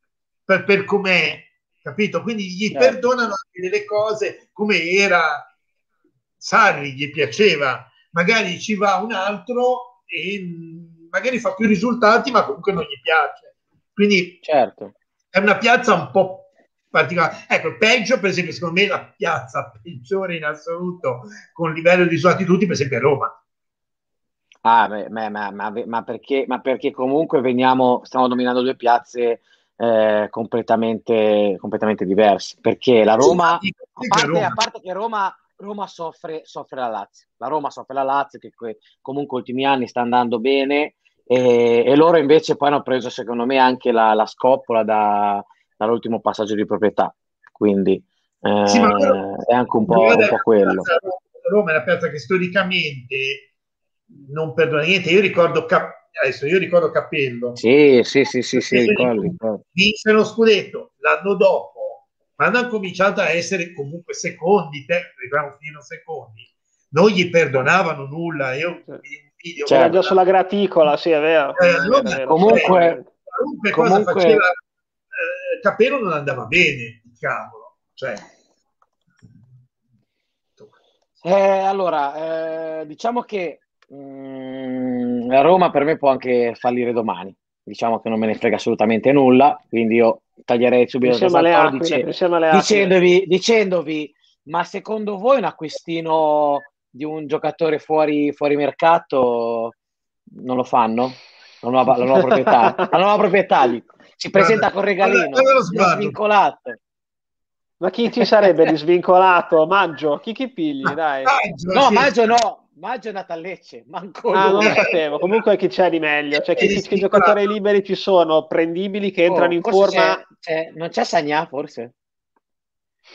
per, per com'è, capito? Quindi gli certo. perdonano anche delle cose come era Sarri, gli piaceva, magari ci va un altro e magari fa più risultati, ma comunque non gli piace. Quindi certo. è una piazza un po' particolare. Ecco, peggio, per esempio, secondo me la piazza peggiore in assoluto con livello di risultati tutti, per esempio, è Roma. Ah, ma, ma, ma, ma, perché, ma perché comunque veniamo, stiamo nominando due piazze eh, completamente, completamente diverse. Perché la Roma, a parte, a parte che Roma, Roma soffre, soffre, la Lazio, la Roma soffre la Lazio, che comunque ultimi anni sta andando bene, e, e loro invece poi hanno preso, secondo me, anche la, la scoppola da, dall'ultimo passaggio di proprietà. Quindi eh, sì, è anche un po', un po quello. Roma è una piazza che storicamente non perdona niente. Io ricordo, Cap- adesso io ricordo Cappello. Sì, sì, sì, sì, sì ricordo, Vinse lo scudetto l'anno dopo, quando hanno cominciato a essere comunque secondi, te, secondi, non gli perdonavano nulla. Io video c'era già sulla graticola, sì, è vero. Eh, è vero. Comunque, comunque, cosa faceva Capello non andava bene, cavolo. Cioè... Eh, allora, eh, diciamo che mh, mm, la Roma per me può anche fallire domani. Diciamo che non me ne frega assolutamente nulla, quindi io taglierei subito il acque, dice, dicendovi, dicendovi, ma secondo voi un acquistino di un giocatore fuori, fuori mercato non lo fanno? La nuova, la nuova proprietà, la nuova proprietà dico si presenta con regalino svincolato. Ma chi ci sarebbe di svincolato? Maggio? Chi chi pigli? Dai. Maggio, no, sì. Maggio no. Maggio è nata a Lecce. Manco ah, non lo sapevo. Comunque chi c'è di meglio? Cioè, che, che giocatori liberi ci sono, prendibili, che entrano oh, in forma? C'è, c'è, non c'è Sagnà, forse?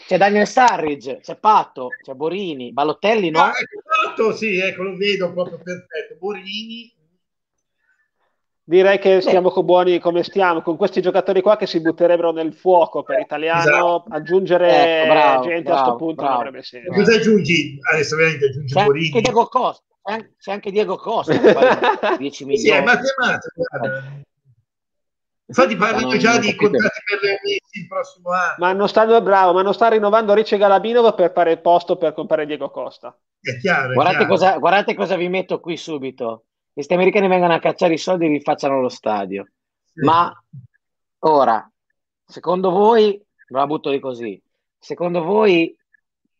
C'è Daniel Starridge, c'è Patto, c'è Borini, Balotelli no? Ah, ecco, Patto, sì, ecco, lo vedo proprio perfetto. Borini, Direi che stiamo con buoni come stiamo, con questi giocatori qua che si butterebbero nel fuoco per italiano, esatto. aggiungere ecco, bravo, gente bravo, a questo punto bravo. non avrebbe senso. Cosa aggiungi? Adesso veramente aggiungi c'è Borini. Anche Diego Costa, c'è anche Diego Costa, 10 milioni. Sì, è matematica, Infatti parlano già di contratti per le Messi il prossimo anno. Ma non stanno bravo, ma non sta rinnovando Ricci Galabinov per fare il posto per comprare Diego Costa. È chiaro. È guardate, chiaro. Cosa, guardate cosa vi metto qui subito questi americani vengono a cacciare i soldi e vi facciano lo stadio. Sì. Ma ora, secondo voi, me la butto di così, secondo voi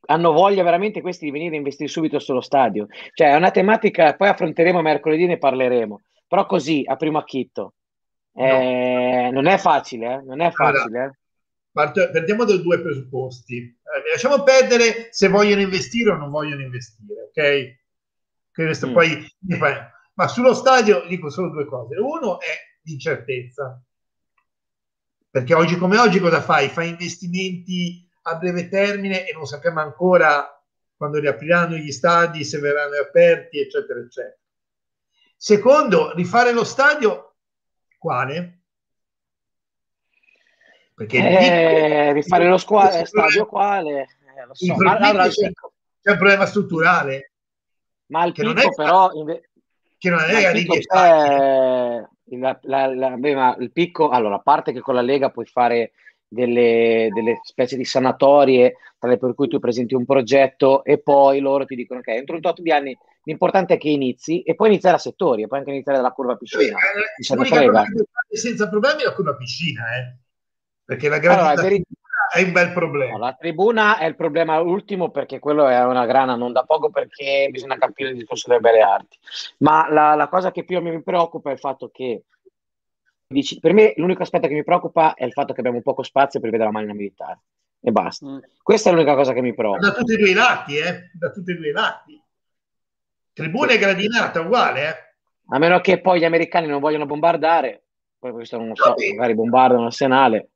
hanno voglia veramente questi di venire a investire subito sullo stadio? Cioè è una tematica, poi affronteremo mercoledì, ne parleremo. però così a primo acchitto. Eh, no. Non è facile, eh? non è facile. Allora, parto, partiamo da due presupposti. Eh, lasciamo perdere se vogliono investire o non vogliono investire, ok? Questo mm. poi, ma sullo stadio dico solo due cose. Uno è l'incertezza, perché oggi come oggi cosa fai? Fai investimenti a breve termine e non sappiamo ancora quando riapriranno gli stadi, se verranno aperti, eccetera, eccetera. Secondo, rifare lo stadio, quale? Perché eh, rifare lo squa- stadio quale? Eh, so. Ma, allora, c'è, c'è, un problema strutturale. Ma il picco però... Inve- che non è Lega di la, la, la, il picco, allora, a parte che con la Lega puoi fare delle, delle specie di sanatorie tale per cui tu presenti un progetto e poi loro ti dicono ok, entro un tot di anni l'importante è che inizi e poi iniziare a settori e poi anche iniziare dalla curva piscina. Eh, senza problemi la curva piscina, eh? perché la grande allora, è un bel problema. No, la tribuna è il problema ultimo perché quello è una grana non da poco perché bisogna capire il discorso delle belle arti. Ma la, la cosa che più mi preoccupa è il fatto che Dici, per me l'unico aspetto che mi preoccupa è il fatto che abbiamo poco spazio per vedere la macchina militare e basta. Mm. Questa è l'unica cosa che mi preoccupa. Da tutti e due i lati, eh? Da tutti e due i lati. Tribuna e gradinata uguale, eh? A meno che poi gli americani non vogliono bombardare, poi questo non lo so, magari bombardano l'arsenale.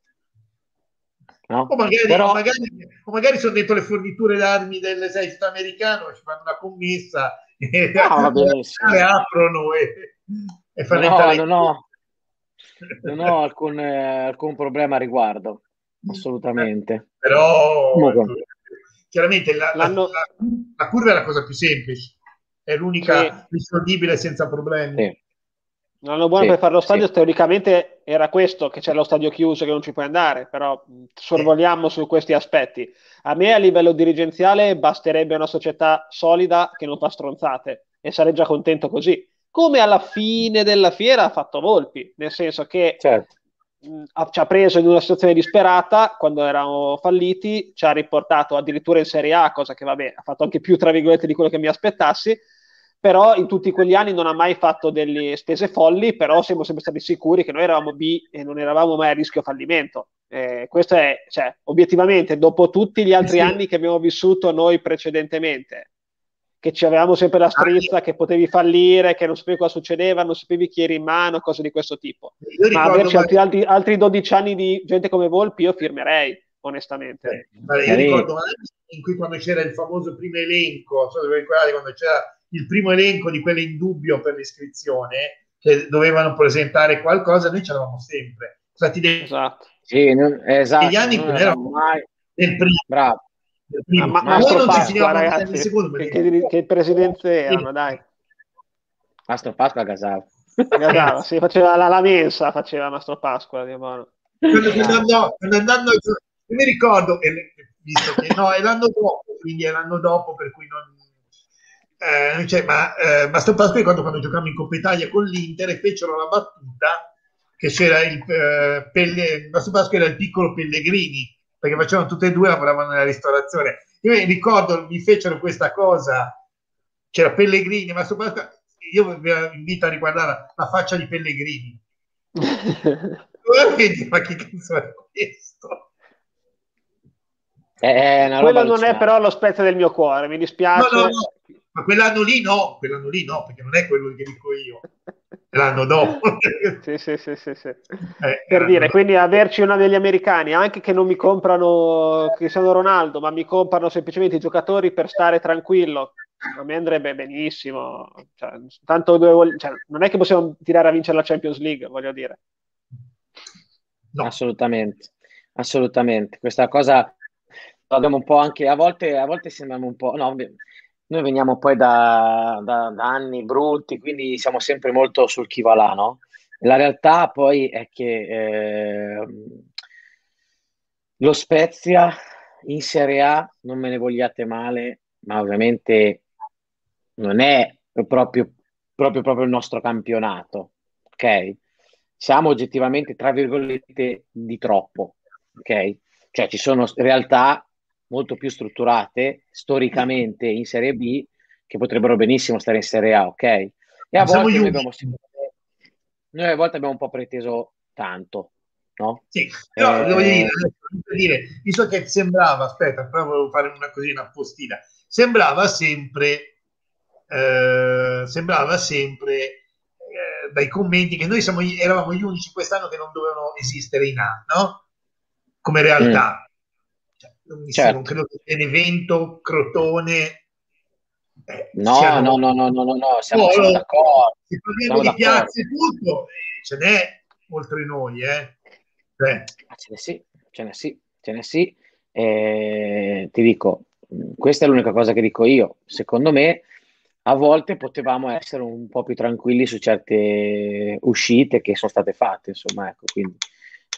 No? O, magari, Però... o, magari, o, magari, sono dentro le forniture d'armi dell'esercito americano, ci fanno una commessa e no, le aprono e, e fanno no, entrare. No, no, non ho alcun, eh, alcun problema a riguardo, assolutamente. Però Comunque. chiaramente la, la, la, la, curva è la cosa più semplice, è l'unica sì. risolvibile senza problemi. Sì. L'anno buono sì, per fare lo stadio sì. teoricamente era questo, che c'è lo stadio chiuso che non ci puoi andare, però sorvoliamo sì. su questi aspetti. A me a livello dirigenziale basterebbe una società solida che non fa stronzate e sarei già contento così come alla fine della fiera ha fatto Volpi, nel senso che certo. mh, ci ha preso in una situazione disperata quando eravamo falliti, ci ha riportato addirittura in Serie A, cosa che vabbè ha fatto anche più tra virgolette di quello che mi aspettassi, però in tutti quegli anni non ha mai fatto delle spese folli, però siamo sempre stati sicuri che noi eravamo B e non eravamo mai a rischio fallimento. Eh, questo è, cioè, obiettivamente, dopo tutti gli altri sì. anni che abbiamo vissuto noi precedentemente, che ci avevamo sempre la strizza, ah, che potevi fallire, che non sapevi cosa succedeva, non sapevi chi eri in mano, cose di questo tipo. Ma averci altri, altri, altri, 12 anni di gente come Volpi, io firmerei, onestamente. Eh, io ricordo in cui quando c'era il famoso primo elenco, so ricordate, quando c'era il primo elenco di quelle in dubbio per l'iscrizione, che dovevano presentare qualcosa, noi ce l'avevamo sempre. Dei... Esatto. Sì, non, esatto. Negli anni non erano mai... del primo. Bravo ma, ma Mastro Pasqua, ragazzi, secondo, che, che, che presidenze erano, dai. Mastro Pasqua gasava. gasava sì, faceva la, la mensa, faceva Mastro Pasqua. Quando, andando, quando andando, mi ricordo, visto che no, è l'anno dopo, quindi è l'anno dopo, per cui non... Eh, cioè, ma eh, Mastro Pasqua ricordo quando giocavamo in Coppa Italia con l'Inter e fecero la battuta che c'era il eh, Pelle, Mastro Pasqua era il piccolo Pellegrini perché facevano tutte e due, lavoravano nella ristorazione. Io mi ricordo, mi fecero questa cosa, c'era Pellegrini, ma soprattutto io vi invito a riguardare la faccia di Pellegrini. ma che cazzo è questo? Eh, Quello non è però lo spezzo del mio cuore, mi dispiace. No, no, no. Ma quell'anno lì no, quell'anno lì no, perché non è quello che dico io l'anno dopo. sì, sì, sì, sì, sì. Eh, per dire, dopo. quindi averci una degli americani, anche che non mi comprano Cristiano Ronaldo, ma mi comprano semplicemente i giocatori per stare tranquillo, a me andrebbe benissimo. Cioè, tanto dove, cioè, non è che possiamo tirare a vincere la Champions League, voglio dire. No. Assolutamente, assolutamente. Questa cosa abbiamo un po' anche, a volte, a volte sembriamo un po'... No, noi veniamo poi da, da, da, anni brutti, quindi siamo sempre molto sul chi va là, no? La realtà poi è che eh, lo Spezia in Serie A, non me ne vogliate male, ma ovviamente non è proprio, proprio, proprio il nostro campionato, ok? Siamo oggettivamente, tra virgolette, di troppo, ok? Cioè ci sono realtà molto più strutturate storicamente in Serie B che potrebbero benissimo stare in Serie A, ok? E a volte noi abbiamo noi a volte abbiamo un po' preteso tanto, no? Sì, però eh... devo dire, dire, visto che sembrava, aspetta, però volevo fare una cosina appostina, sembrava sempre, eh, sembrava sempre eh, dai commenti che noi siamo, eravamo gli unici quest'anno che non dovevano esistere in A, no? Come realtà. Mm. Certo. non credo che Benevento, Crotone... Eh, no, siamo... no, no, no, no, no, siamo, no, siamo d'accordo. Se parliamo di piazze tutto, eh, ce n'è oltre noi, eh. Cioè. Ce ne sì, ce ne sì, ce ne sì. Eh, ti dico, questa è l'unica cosa che dico io. Secondo me, a volte potevamo essere un po' più tranquilli su certe uscite che sono state fatte, insomma, ecco, quindi,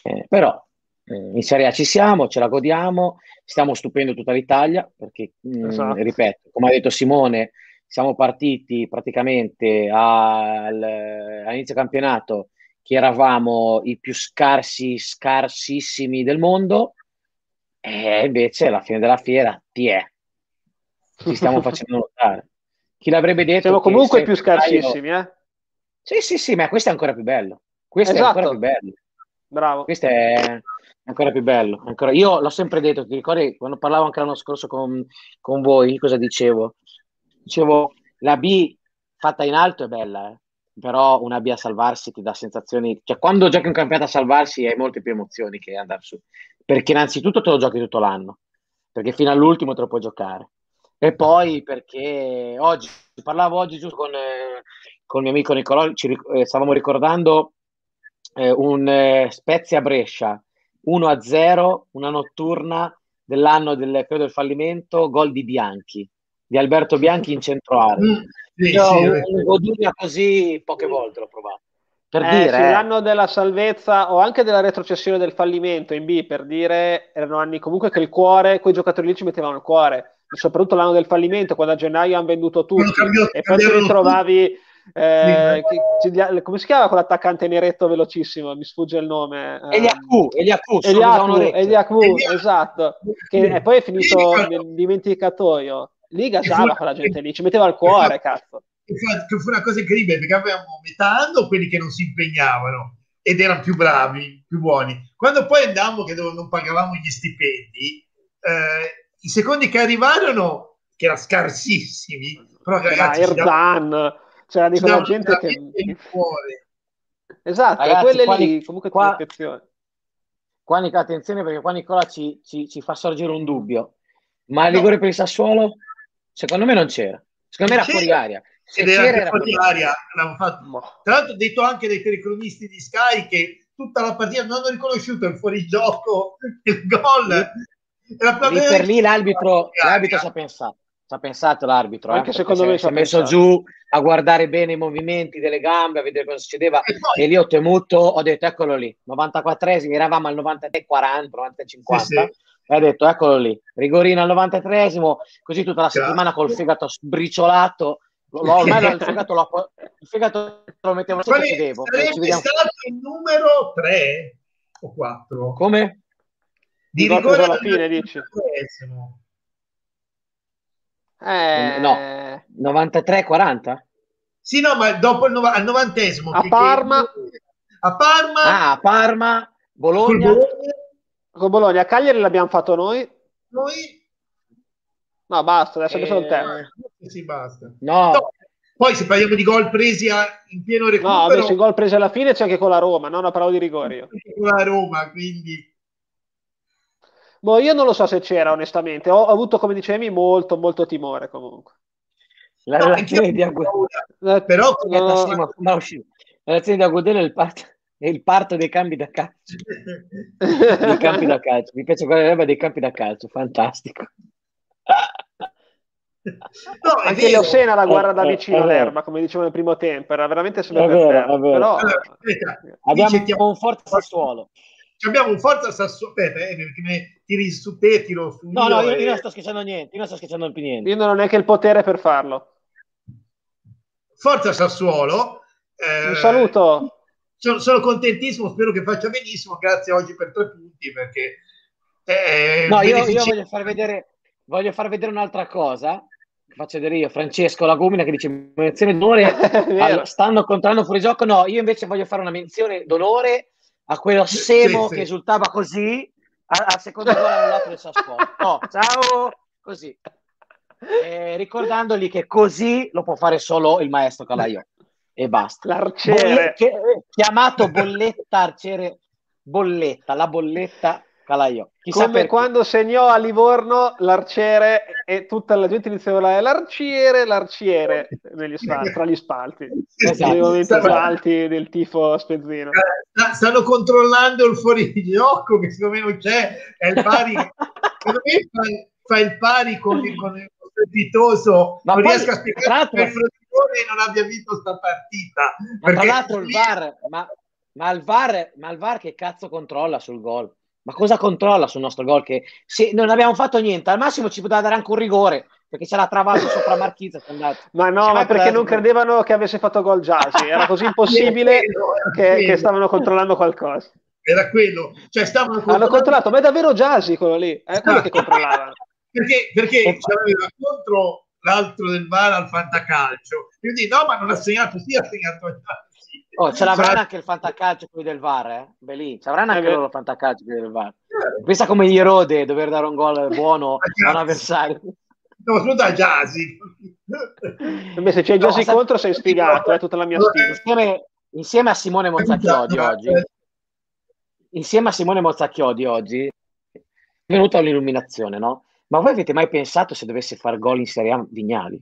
eh, però in Serie A ci siamo, ce la godiamo, stiamo stupendo tutta l'Italia, perché, mh, esatto. ripeto, come ha detto Simone, siamo partiti praticamente al, all'inizio campionato che eravamo i più scarsi, scarsissimi del mondo, e invece alla fine della fiera, ti è. Ci stiamo facendo notare. Chi l'avrebbe detto? Siamo comunque più scarsissimi, eh? Sì, sì, sì, ma questo è ancora più bello. Questo esatto. è ancora più bello. Bravo. Questo è ancora più bello. Ancora... Io l'ho sempre detto, ti ricordi quando parlavo anche l'anno scorso con, con voi, cosa dicevo? Dicevo, la B fatta in alto è bella, eh? però una B a salvarsi ti dà sensazioni, cioè quando giochi un campionato a salvarsi hai molte più emozioni che andare su perché innanzitutto te lo giochi tutto l'anno, perché fino all'ultimo te lo puoi giocare. E poi perché oggi, parlavo oggi giusto con, eh, con il mio amico Nicolò, ci, eh, stavamo ricordando eh, un eh, Spezia Brescia 1-0, una notturna dell'anno del, credo, del fallimento, gol di Bianchi, di Alberto Bianchi in centro area. Mm, sì, Io sì, un goduria così poche volte l'ho provato. Per eh, dire, sì, eh. l'anno della salvezza o anche della retrocessione del fallimento in B, per dire, erano anni comunque che il cuore, quei giocatori lì ci mettevano il cuore, soprattutto l'anno del fallimento, quando a gennaio hanno venduto tutti cambio, e poi ti ritrovavi... Eh, sì, che, come si chiama quell'attaccante neretto velocissimo? Mi sfugge il nome. Eliacu, Eliacu, Eliacu, esatto. Che, e poi è finito nel dimenticatoio. Lì gasava quella gente lì, ci metteva il cuore, cazzo che fu una cosa incredibile perché avevamo metà anno quelli che non si impegnavano ed erano più bravi, più buoni. Quando poi andavamo che non pagavamo gli stipendi, eh, i secondi che arrivarono, che erano scarsissimi, però ragazzi, Erdan, c'era di quella gente che... Esatto, ragazzi, quelle qua, lì comunque qua, attenzione. Qua Nicola, attenzione perché qua Nicola ci, ci, ci fa sorgere un dubbio. Ma il rigore per il Sassuolo? Secondo me non c'era. Secondo me era fuori aria ed era, era fuori aria. Fatto. Tra l'altro, detto anche dai telecronisti di Sky che tutta la partita non hanno riconosciuto il fuorigioco, il gol. Lì per lì l'arbitro, l'arbitro ci ha pensato. Ci ha pensato l'arbitro. Anche eh, secondo me si è messo giù a guardare bene i movimenti delle gambe, a vedere cosa succedeva. E, poi, e lì ho temuto, ho detto eccolo lì, 94esimo, eravamo al 93, 40, 90, 50. Sì, sì. E ho detto eccolo lì, rigorino al 93esimo, così tutta la settimana col fegato sbriciolato ormai il fegato, lo, il fegato lo mettevo sempre ci devo. Sarebbe stato il numero 3 o 4. Come? Di rigore alla fine, dici? Eh... No, 93-40? Sì, no, ma dopo il no- al novantesimo. A Parma. Che... A Parma. Ah, a Parma, Bologna. Bologna. Con Bologna. A Cagliari l'abbiamo fatto noi. Noi No, basta, adesso eh... solo te. Sì, basta. No. no. Poi se parliamo di gol presi a, in pieno recupero... No, invece i gol presi alla fine c'è anche con la Roma, non a parola di rigori. Io. Con la Roma, quindi... Boh, io non lo so se c'era, onestamente. Ho, avuto, come dicevi, molto, molto timore comunque. La no, relazione di Agudelo... Però... No, no, la relazione di Agudelo è il parto, è il parto dei campi da calcio. dei campi da calcio. Mi piace quella roba dei campi da calcio, fantastico. No, Anche Leosena la guarda da vicino all'erba, come dicevo nel primo tempo, era veramente sempre per terra. Però... Allora, aspetta, abbiamo un forte Sassuolo. Abbiamo un forza Sassuolo. Aspetta, eh, perché me tiri su te, tiro su No, no, io, e... io, non sto scherzando niente, io non sto scherzando più niente. Io non ho neanche il potere per farlo. Forza Sassuolo. Eh, un saluto. Sono, sono, contentissimo, spero che faccia benissimo. Grazie oggi per tre punti perché... Eh, no, io, io voglio far vedere voglio far vedere un'altra cosa faccio vedere io, Francesco Lagumina che dice menzione d'onore, all- stanno controllando fuori gioco, no, io invece voglio fare una menzione d'onore a quello Semo sì, sì. che esultava così al secondo gol annullato del Sassuolo. Oh, ciao, così. Eh, ricordandogli che così lo può fare solo il maestro Calaio e basta. L'arciere. Bolle- chiamato bolletta arciere bolletta, la bolletta Calaiò. Chissà Come quando segnò a Livorno l'arciere e tutta la gente iniziava a l'arciere, l'arciere negli spalti, tra gli spalti. Esatto. Nei momenti alti del tifo spezzino. Eh, stanno controllando il fuorigioco che secondo me non c'è, è il pari. secondo me fa, fa, il pari con, il, con il strepitoso. non poi, riesco a spiegare come il non abbia vinto sta partita. Ma tra l'altro il VAR, ma, ma, il VAR, ma il VAR che cazzo controlla sul gol? Ma cosa controlla sul nostro gol? Che se non abbiamo fatto niente, al massimo ci poteva dare anche un rigore perché ce l'ha travato sopra Marchizza. Ma no, ma perché non credevano che avesse fatto gol Giasi, era così impossibile che, che, stavano controllando qualcosa. Era quello, cioè stavano controllando... Hanno controllato, ma è davvero Giasi quello lì, è quello che controllavano. perché, perché c'aveva contro l'altro del VAR al fantacalcio. Quindi no, ma non ha segnato, sì, ha segnato Giasi. Oh, ce l'avranno anche il fantacalcio qui del VAR, eh? Belì, ce l'avranno anche loro il fantacalcio qui del VAR. Pensa come gli rode dover dare un gol buono a un avversario. No, sono da Giasi. Se c'è Giasi no, contro sei spiegato, è tutta la mia stima. Insieme, insieme a Simone Mozzacchiodi oggi, insieme a Simone Mozzacchiodi oggi, è venuta un'illuminazione, no? Ma voi avete mai pensato se dovesse fare gol in Serie A Vignali?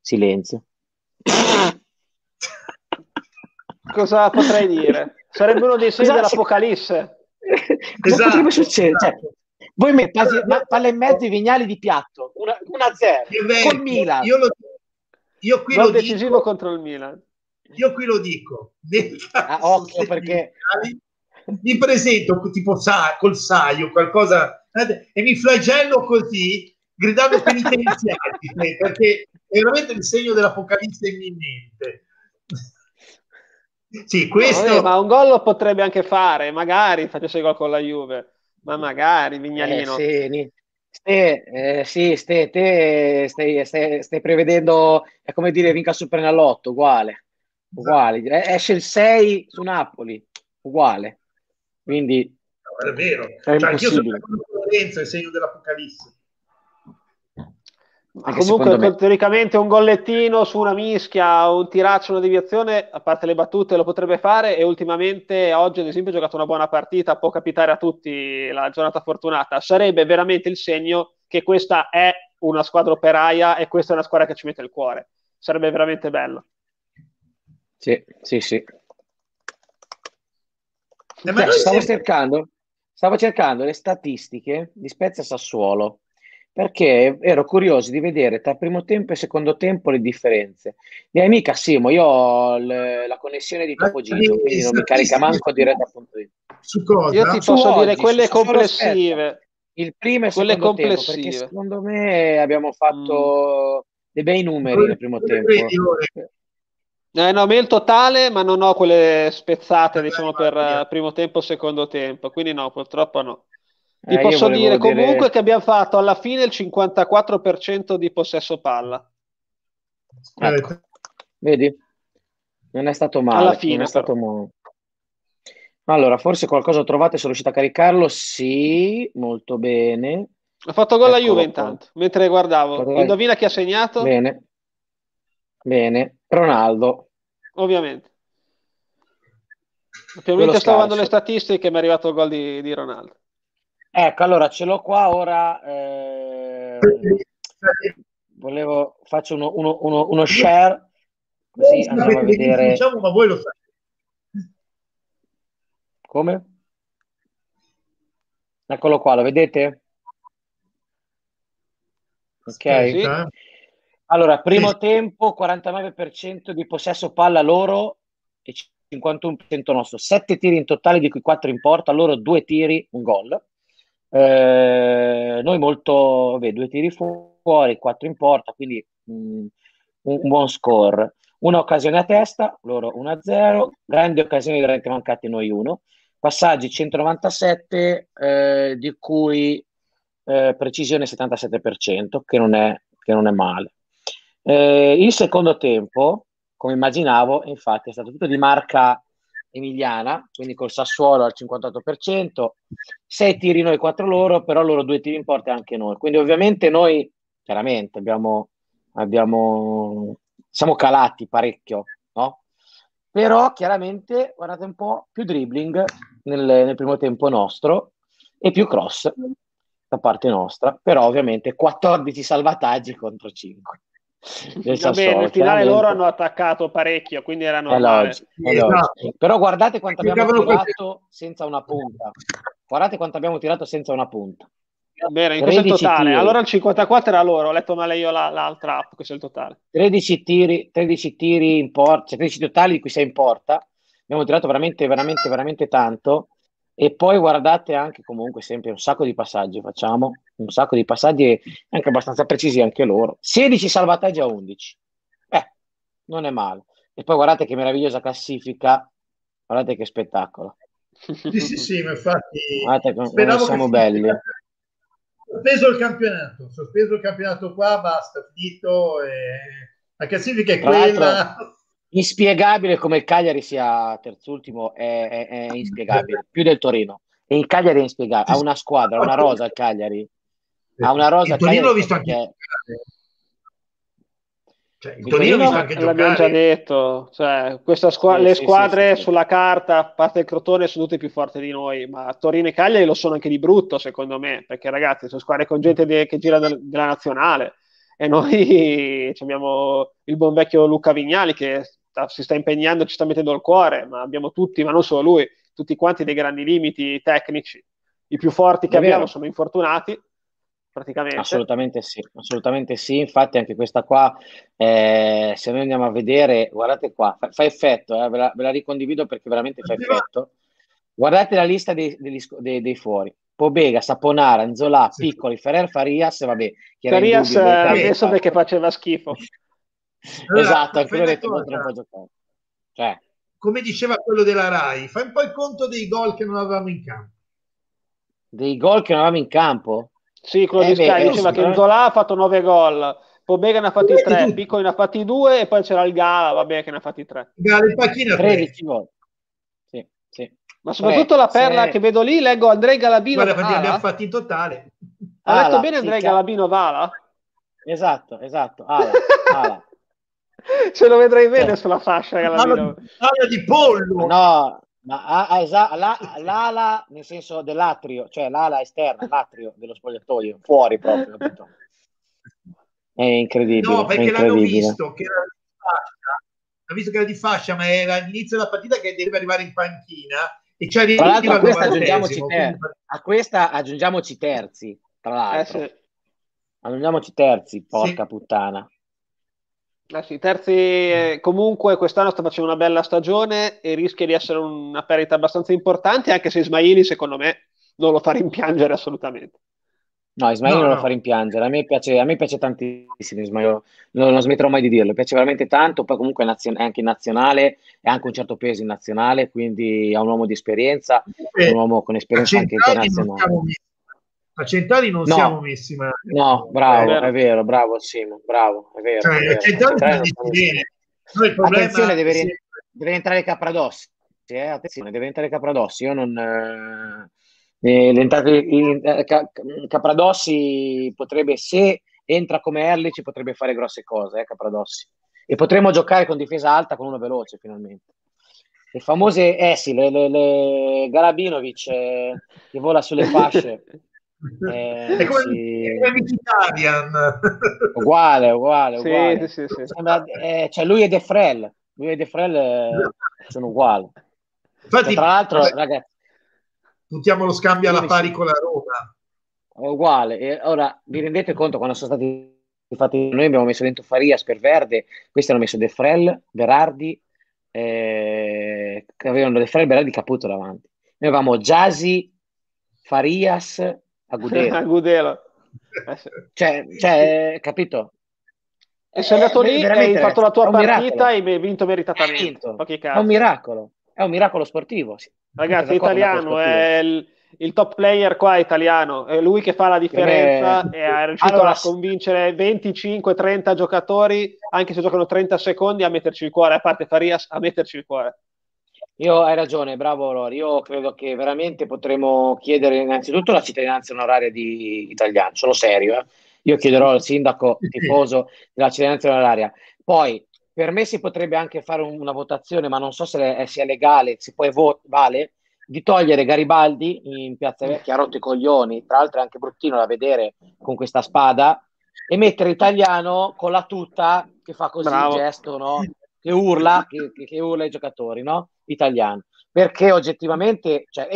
Silenzio cosa potrei dire? Sarebbe uno dei segni esatto. dell'Apocalisse. Cosa esatto. potrebbe succedere? Cioè, voi mettete palla in mezzo i vignali di piatto, 1-0 col Milan. Io, lo, io qui non lo decisivo dico, contro il Milan. Io qui lo dico. Ah, occhio perché mi presento tipo sa, col saio, qualcosa e mi flagello così gridando penitenziati perché è veramente il segno dell'apocalisse imminente. Sì, questo... No, ma un gol lo potrebbe anche fare, magari facesse gol con la Juve, ma magari Vignalino. Eh, sì, Ste, eh, sì, ste, te stai, stai, stai, prevedendo, è come dire vinca Super Nallotto, uguale, uguale. Esatto. Esce il 6 su Napoli, uguale. Quindi... No, è vero, è cioè, anch'io sono Lorenzo, il segno dell'Apocalisse. Ma comunque me... teoricamente un gollettino su una mischia, un tiraccio, una deviazione, a parte le battute, lo potrebbe fare e ultimamente oggi ad esempio ha giocato una buona partita, può capitare a tutti la giornata fortunata. Sarebbe veramente il segno che questa è una squadra operaia e questa è una squadra che ci mette il cuore. Sarebbe veramente bello. Sì, sì, sì. Eh, cioè, stavo, cercando, stavo cercando le statistiche di Spezia Sassuolo perché ero curioso di vedere tra primo tempo e secondo tempo le differenze. Mia amica Simo, io ho le, la connessione di Topo Gigio, quindi non mi carica manco diretta appunto Su cosa? Io ti posso oggi, dire quelle complessive. Il primo e il quelle secondo tempo, perché secondo me abbiamo fatto mm. dei bei numeri nel primo tempo. Eh, no, me il totale, ma non ho quelle spezzate, diciamo, per primo tempo e secondo tempo, quindi no, purtroppo no. Vi eh, posso dire comunque dire... che abbiamo fatto alla fine il 54% di possesso palla. Ecco. Vedi? Non è stato male. Alla fine. Stato. Allora, forse qualcosa trovate, sono riuscito a caricarlo? Sì, molto bene. Ha fatto gol ecco, la Juve intanto, mentre guardavo. Potrebbe... Indovina chi ha segnato? Bene. Bene. Ronaldo. Ovviamente. Ovviamente stavo guardando le statistiche e mi è arrivato il gol di, di Ronaldo. Ecco, allora ce l'ho qua ora. Eh, volevo faccio uno, uno, uno, uno share così andiamo a vedere. Diciamo, ma voi lo sapete. Come? Eccolo qua, lo vedete? Ok. Sì. Allora, primo sì. tempo 49% di possesso palla loro e 51% nostro. 7 tiri in totale, di cui 4 in porta, loro 2 tiri, un gol. Eh, noi molto, vabbè, due tiri fuori, quattro in porta, quindi mh, mm, un, un, buon score. Una occasione a testa, loro 1-0, grandi occasioni veramente mancate noi 1. Passaggi 197, eh, di cui eh, precisione 77%, che non è che non è male. Eh, il secondo tempo, come immaginavo, infatti è stato tutto di marca emiliana, quindi col Sassuolo al 58%, 6 tiri noi, 4 loro, però loro due tiri in porta anche noi. Quindi ovviamente noi, chiaramente, abbiamo, abbiamo, siamo calati parecchio, no? Però chiaramente, guardate un po', più dribbling nel, nel primo tempo nostro e più cross da parte nostra, però ovviamente 14 salvataggi contro 5. Vabbè, nel finale loro hanno attaccato parecchio, quindi erano è logico, è logico. Però guardate quanto abbiamo tirato senza una punta. Guardate quanto abbiamo tirato senza una punta. Bene, in questo è il totale. Tiri. Allora il 54 era loro, ho letto male io la, l'altra app, questo è il totale. 13 tiri, 13 tiri in porta, cioè 13 totali di cui 6 in porta. Abbiamo tirato veramente, veramente, veramente tanto. E poi guardate anche comunque sempre un sacco di passaggi facciamo, un sacco di passaggi anche abbastanza precisi anche loro. 16 salvataggi a 11. Eh, non è male. E poi guardate che meravigliosa classifica, guardate che spettacolo. Sì, sì, sì, ma infatti guardate come siamo belli. Sospeso il campionato, sospeso il campionato qua, basta, finito. E... La classifica è Tra quella inspiegabile come il Cagliari sia terzultimo, è, è, è inspiegabile, più del Torino. E il Cagliari è inspiegabile, ha una squadra, una rosa il Cagliari. Ha una rosa il Torino l'ho visto anche cioè, il, Torino, Torino anche l'abbiamo già detto, cioè, squ- sì, le squadre sì, sì, sulla carta, a parte il Crotone, sono tutte più forti di noi, ma Torino e Cagliari lo sono anche di brutto, secondo me, perché ragazzi, sono squadre con gente de- che gira del- della nazionale e noi abbiamo il buon vecchio Luca Vignali che sta, si sta impegnando, ci sta mettendo il cuore, ma abbiamo tutti, ma non solo lui, tutti quanti dei grandi limiti tecnici. I più forti che È abbiamo vero. sono infortunati, praticamente. Assolutamente sì, assolutamente sì. Infatti anche questa qua, eh, se noi andiamo a vedere, guardate qua, fa, fa effetto, eh, ve, la, ve, la, ricondivido perché veramente fa effetto. Guardate la lista dei, dei, dei, dei fuori. Pobega, Saponara, Anzola, sì. Piccoli, Ferrer, Farias, vabbè. Farias adesso perché faceva schifo. Esatto, anche lui ha detto non può giocare. Cioè. Come diceva quello della Rai, fai un po' il conto dei gol che non avevamo in campo. Dei gol che non avevamo in campo? Sì, quello eh di Sky diceva che Zola ha fatto 9 gol, Pobega ne ha fatti 3, Piccoli ne ha fatti 2 e poi c'era il Gala, vabbè, che ne ha fatti 3. Gala e Pacchina 13 gol. Sì, sì. Ma soprattutto la perla se... che vedo lì, leggo Andrei Galabino. Guarda quanti abbiamo fatti in totale. Ha letto bene Andrei sì, Galabino Vala? Esatto, esatto. Ala, ala. Ce lo vedrei bene sulla fascia. Ala, di pollo. No, ma ah, ah, esa- la, l'ala nel senso dell'atrio, cioè l'ala esterna, l'atrio dello spogliatoio, fuori proprio. Capito? È incredibile. No, perché l'hanno visto che era di fascia, l'ho visto che era di fascia, ma era all'inizio della partita che deve arrivare in panchina. E c'è tra l'altro a questa, aggiungiamoci ter- a questa aggiungiamoci terzi, tra l'altro. Eh, sì. Aggiungiamoci terzi, porca sì. puttana. Eh sì, Terzi eh, comunque quest'anno sta facendo una bella stagione e rischia di essere una perdita abbastanza importante, anche se Ismaili secondo me non lo fa rimpiangere assolutamente. No, Ismaili no, non no. lo fa rimpiangere, a me piace, a me piace tantissimo Ismaili, non, non, smetterò mai di dirlo, mi piace veramente tanto, poi comunque è, nazio- è anche in nazionale, è anche un certo peso in nazionale, quindi è un uomo di esperienza, è un uomo con esperienza anche internazionale. A Centrali non no, siamo messi male. No, bravo, è vero, è vero bravo Simo, bravo, è vero. Cioè, è vero. A Centrali non siamo bene. No, il problema Attenzione, deve, sì. deve entrare Capradossi. Eh, attenzione, deve entrare Capradossi. Io non... Eh, l'entrata in, eh, Capradossi potrebbe, se entra come Erli, ci potrebbe fare grosse cose, eh, Capradossi. E potremmo giocare con difesa alta con uno veloce, finalmente. Le famose, eh sì, le, le, le Galabinovic eh, che vola sulle fasce. Eh, è come sì. Italian. uguale, uguale, uguale. Sì, sì, Sembra, eh, cioè lui e De Frel, lui e De Frel eh, sono uguali. Infatti, cioè, tra l'altro, vabbè, ragazzi, puntiamo lo scambio alla pari con la Roma. È uguale. E ora vi rendete conto quando sono stati fatti noi abbiamo messo dentro Farias per Verde, questi hanno messo De Frel, Berardi, eh, avevano De Frel, Berardi, Caputo davanti. Noi avevamo Jasi, Farias, Agudelo. Agudelo. Eh, cioè, cioè, capito? E sei andato eh, lì, hai fatto la tua partita e hai vinto meritatamente. Vinto. È un miracolo, è un miracolo sportivo. Ragazzi, è italiano, è il, il top player qua è italiano, è lui che fa la differenza e è riuscito allora, a convincere 25-30 giocatori, anche se giocano 30 secondi, a metterci il cuore, a parte Farias, a metterci il cuore. Io hai ragione, bravo Lori. Io credo che veramente potremmo chiedere innanzitutto la cittadinanza onoraria di italiano, sono serio. Eh? Io chiederò al sindaco tifoso della cittadinanza onoraria. Poi per me si potrebbe anche fare una votazione, ma non so se sia legale, se poi vo- vale, di togliere Garibaldi in Piazza Vecchia, ha rotto i coglioni, tra l'altro è anche bruttino da vedere con questa spada, e mettere Italiano con la tuta che fa così Bravo. il gesto, no? che urla, che, che, urla ai giocatori, no? Italiano. Perché oggettivamente, cioè,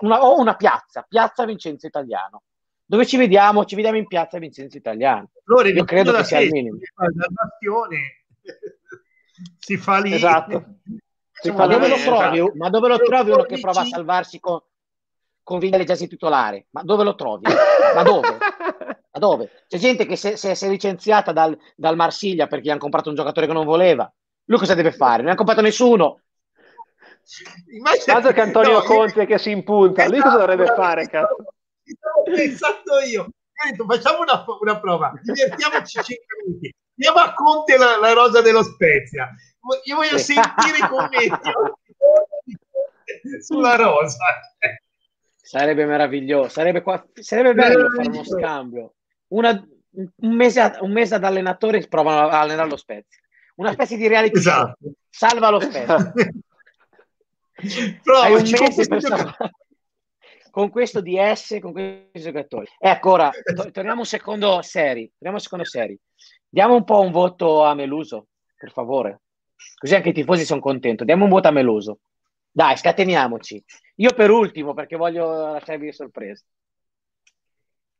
una, ho una piazza, Piazza Vincenzo Italiano. Dove ci vediamo? Ci vediamo in Piazza Vincenzo Italiano. Allora, Io credo che sia il minimo. La nazione si fa lì. Esatto. Si ma, dove trovi, esatto. ma, dove lo trovi, uno che prova a salvarsi con, con Vignale già titolare? Ma dove lo trovi? ma dove? Ma dove? C'è gente che si è licenziata dal, dal Marsiglia perché hanno comprato un giocatore che non voleva. Lui cosa deve fare? Non ha comprato nessuno. Immagina che Antonio no, Conte io... che si impunta, esatto, lui cosa dovrebbe esatto, fare? Cazzo? Stavo pensando io. Facciamo una, una prova, divertiamoci 5 minuti. Andiamo a Conte la, la rosa dello Spezia. Io voglio sentire i commenti sulla rosa. Sarebbe meraviglioso, sarebbe, qua, sarebbe bello fare uno scambio. Una, un, mese, un mese ad allenatore provano a allenare lo Spezia una specie di reality esatto. salva lo Spezia. Hai un mese per salvare con questo DS, con questi giocatori. Ecco, ora to- torniamo un secondo seri. Torniamo un secondo seri. Diamo un po' un voto a Meluso, per favore. Così anche i tifosi sono contenti. Diamo un voto a Meluso. Dai, scateniamoci. Io per ultimo, perché voglio lasciarvi sorpresa.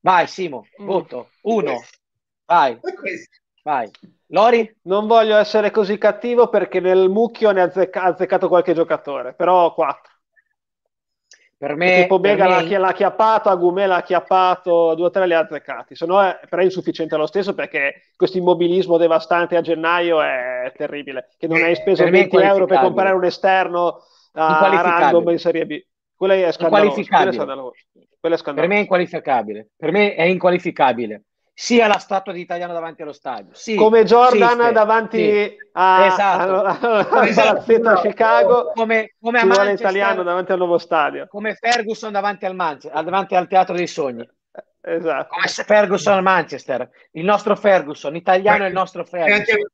Vai, Simo, mm. voto. Uno. Vai. Vai. Lori? Non voglio essere così cattivo perché nel mucchio ne ha azzecca- azzeccato qualche giocatore, però 4. Per me, tipo Bega me... l'ha, l'ha chiappato, Agumè l'ha chiappato, due o tre li ha azzeccati. Se no, è, però è insufficiente lo stesso perché questo immobilismo devastante a gennaio è terribile. Che non hai speso 20 euro per comprare un esterno a random in Serie B. Quello è scandaloso. Quello è scandaloso. Per me è inqualificabile. Per me è inqualificabile sia la statua di Italiano davanti allo stadio. Sì, come Jordan sì, davanti sì. a, esatto. a, a, a esatto. a Chicago, come, come a Manchester, Italiano davanti al nuovo stadio. Come Ferguson davanti al, Manchester, davanti al Teatro dei Sogni. Esatto. Come Ferguson al Manchester. Il nostro Ferguson, italiano è il nostro Ferguson. C'è anche,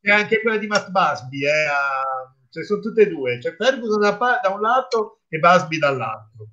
c'è anche quella di Matt Busby, eh, a, cioè sono tutte e due. C'è Ferguson da, da un lato e Busby dall'altro.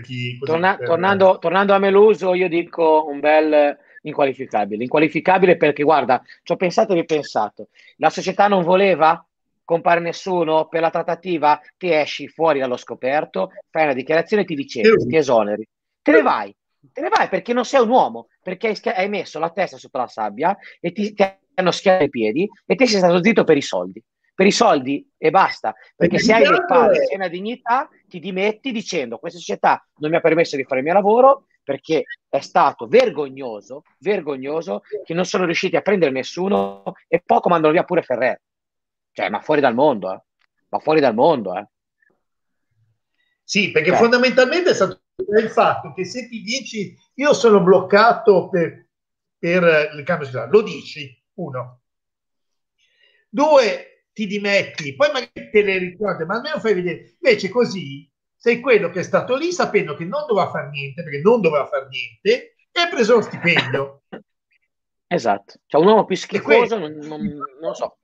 Chi, Torna, per... tornando, tornando a Meluso, io dico un bel inqualificabile. Inqualificabile perché, guarda, ci ho pensato e ripensato. La società non voleva compare nessuno per la trattativa, ti esci fuori dallo scoperto, fai una dichiarazione e ti licenzi, ti esoneri. Te ne vai, te ne vai perché non sei un uomo, perché hai, hai messo la testa sotto la sabbia e ti, ti hanno schiato i piedi e ti sei stato zitto per i soldi. Per i soldi e basta, perché se hai le palle, se hai una dignità, ti dimetti dicendo questa società non mi ha permesso di fare il mio lavoro, perché è stato vergognoso, vergognoso che non sono riusciti a prendere nessuno e poco mandano via pure Ferrer. Cioè, ma fuori dal mondo, eh. Ma fuori dal mondo, eh. Sì, perché cioè. fondamentalmente è stato il fatto che se ti dici io sono bloccato per, per il cambio sociale, lo dici, uno. Due, ti dimetti, poi magari te le ricordi, ma almeno fai vedere. Invece così sei quello che è stato lì sapendo che non doveva fare niente, perché non doveva fare niente, e ha preso lo stipendio. Esatto, cioè un uomo più schifoso, non, non, non lo so.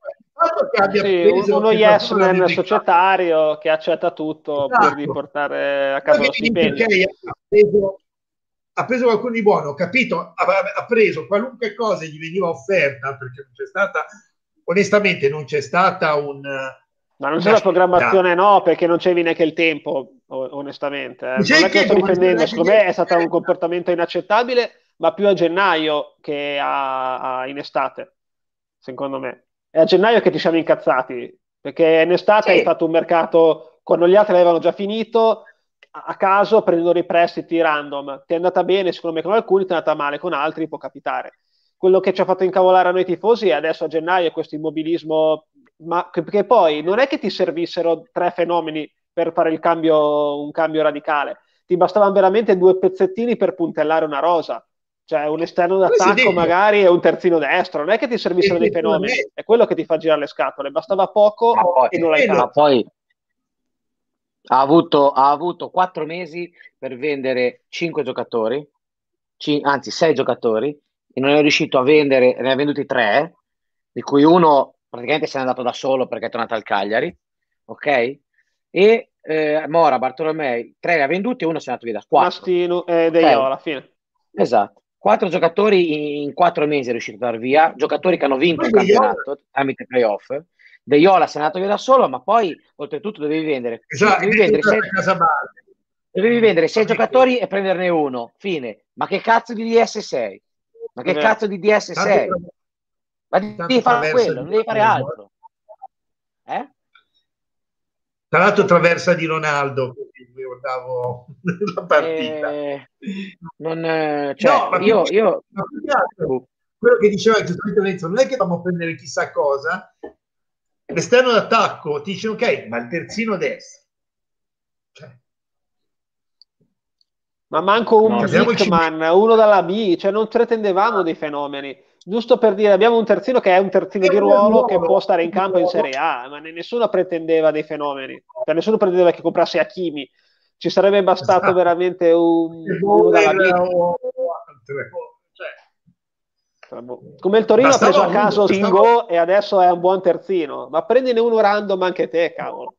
Sì, uno yes nel societario che accetta tutto esatto. pur di portare a casa lo stipendio. Ha preso, ha preso qualcuno di buono, capito? Ha, ha, preso qualunque cosa gli veniva offerta perché non c'è stata, onestamente, non c'è stata un, ma non c'è la programmazione, no, perché non c'è neanche il tempo, onestamente. Eh. Non è che sto difendendo, secondo me è stato un comportamento inaccettabile, ma più a gennaio che a, a in estate, secondo me. È a gennaio che ti siamo incazzati, perché in estate sì. hai fatto un mercato, quando gli altri avevano già finito, a caso prendendo dei prestiti random. Ti è andata bene, secondo me, con alcuni, ti è andata male con altri, può capitare. Quello che ci ha fatto incavolare a noi tifosi è adesso a gennaio questo immobilismo ma che, poi non è che ti servissero tre fenomeni per fare cambio, un cambio radicale. ti bastavano veramente due pezzettini per puntellare una rosa. Cioè un esterno d'attacco magari e un terzino destro, non è che ti servissero dei fenomeni, è quello che ti fa girare le scatole, bastava poco poi, e non l'hai fatto. poi ha avuto, ha avuto quattro mesi per vendere cinque giocatori, cin- anzi sei giocatori, e non è riuscito a vendere, ne ha venduti tre, di cui uno praticamente se n'è andato da solo perché è tornato al Cagliari, ok? E eh, Mora, Bartolomei, tre ne ha venduti e uno se n'è andato via da quattro. Mastino e De okay. alla fine. Esatto. Quattro giocatori in quattro mesi è riuscito a dar via, giocatori che hanno vinto il campionato tramite playoff. De Iola si è andato via da solo, ma poi oltretutto dovevi vendere. Esatto, dovevi vendere sei, dovevi vendere sei giocatori e prenderne uno. Fine. Ma che cazzo di DS6? Ma che cazzo di DS6? Ma devi fare quello, non devi fare altro. Eh? Tra l'altro traversa di Ronaldo, guardavo la partita. Eh, non, eh, cioè, no, io, io... quello che diceva giustamente Lorenzo, non è che dobbiamo prendere chissà cosa, l'esterno d'attacco ti dice ok, ma il terzino destro. Cioè. Ma manco un no, Zickman, uno dalla B, cioè non pretendevamo dei fenomeni. Giusto per dire, abbiamo un terzino che è un terzino di ruolo che può stare in campo in Serie A, ma nessuno pretendeva dei fenomeni, cioè, nessuno pretendeva che comprasse Hakimi, ci sarebbe bastato esatto. veramente un, uno dalla B. Come il Torino ha preso a caso Singo e adesso è un buon terzino, ma prendine uno random anche te, cavolo.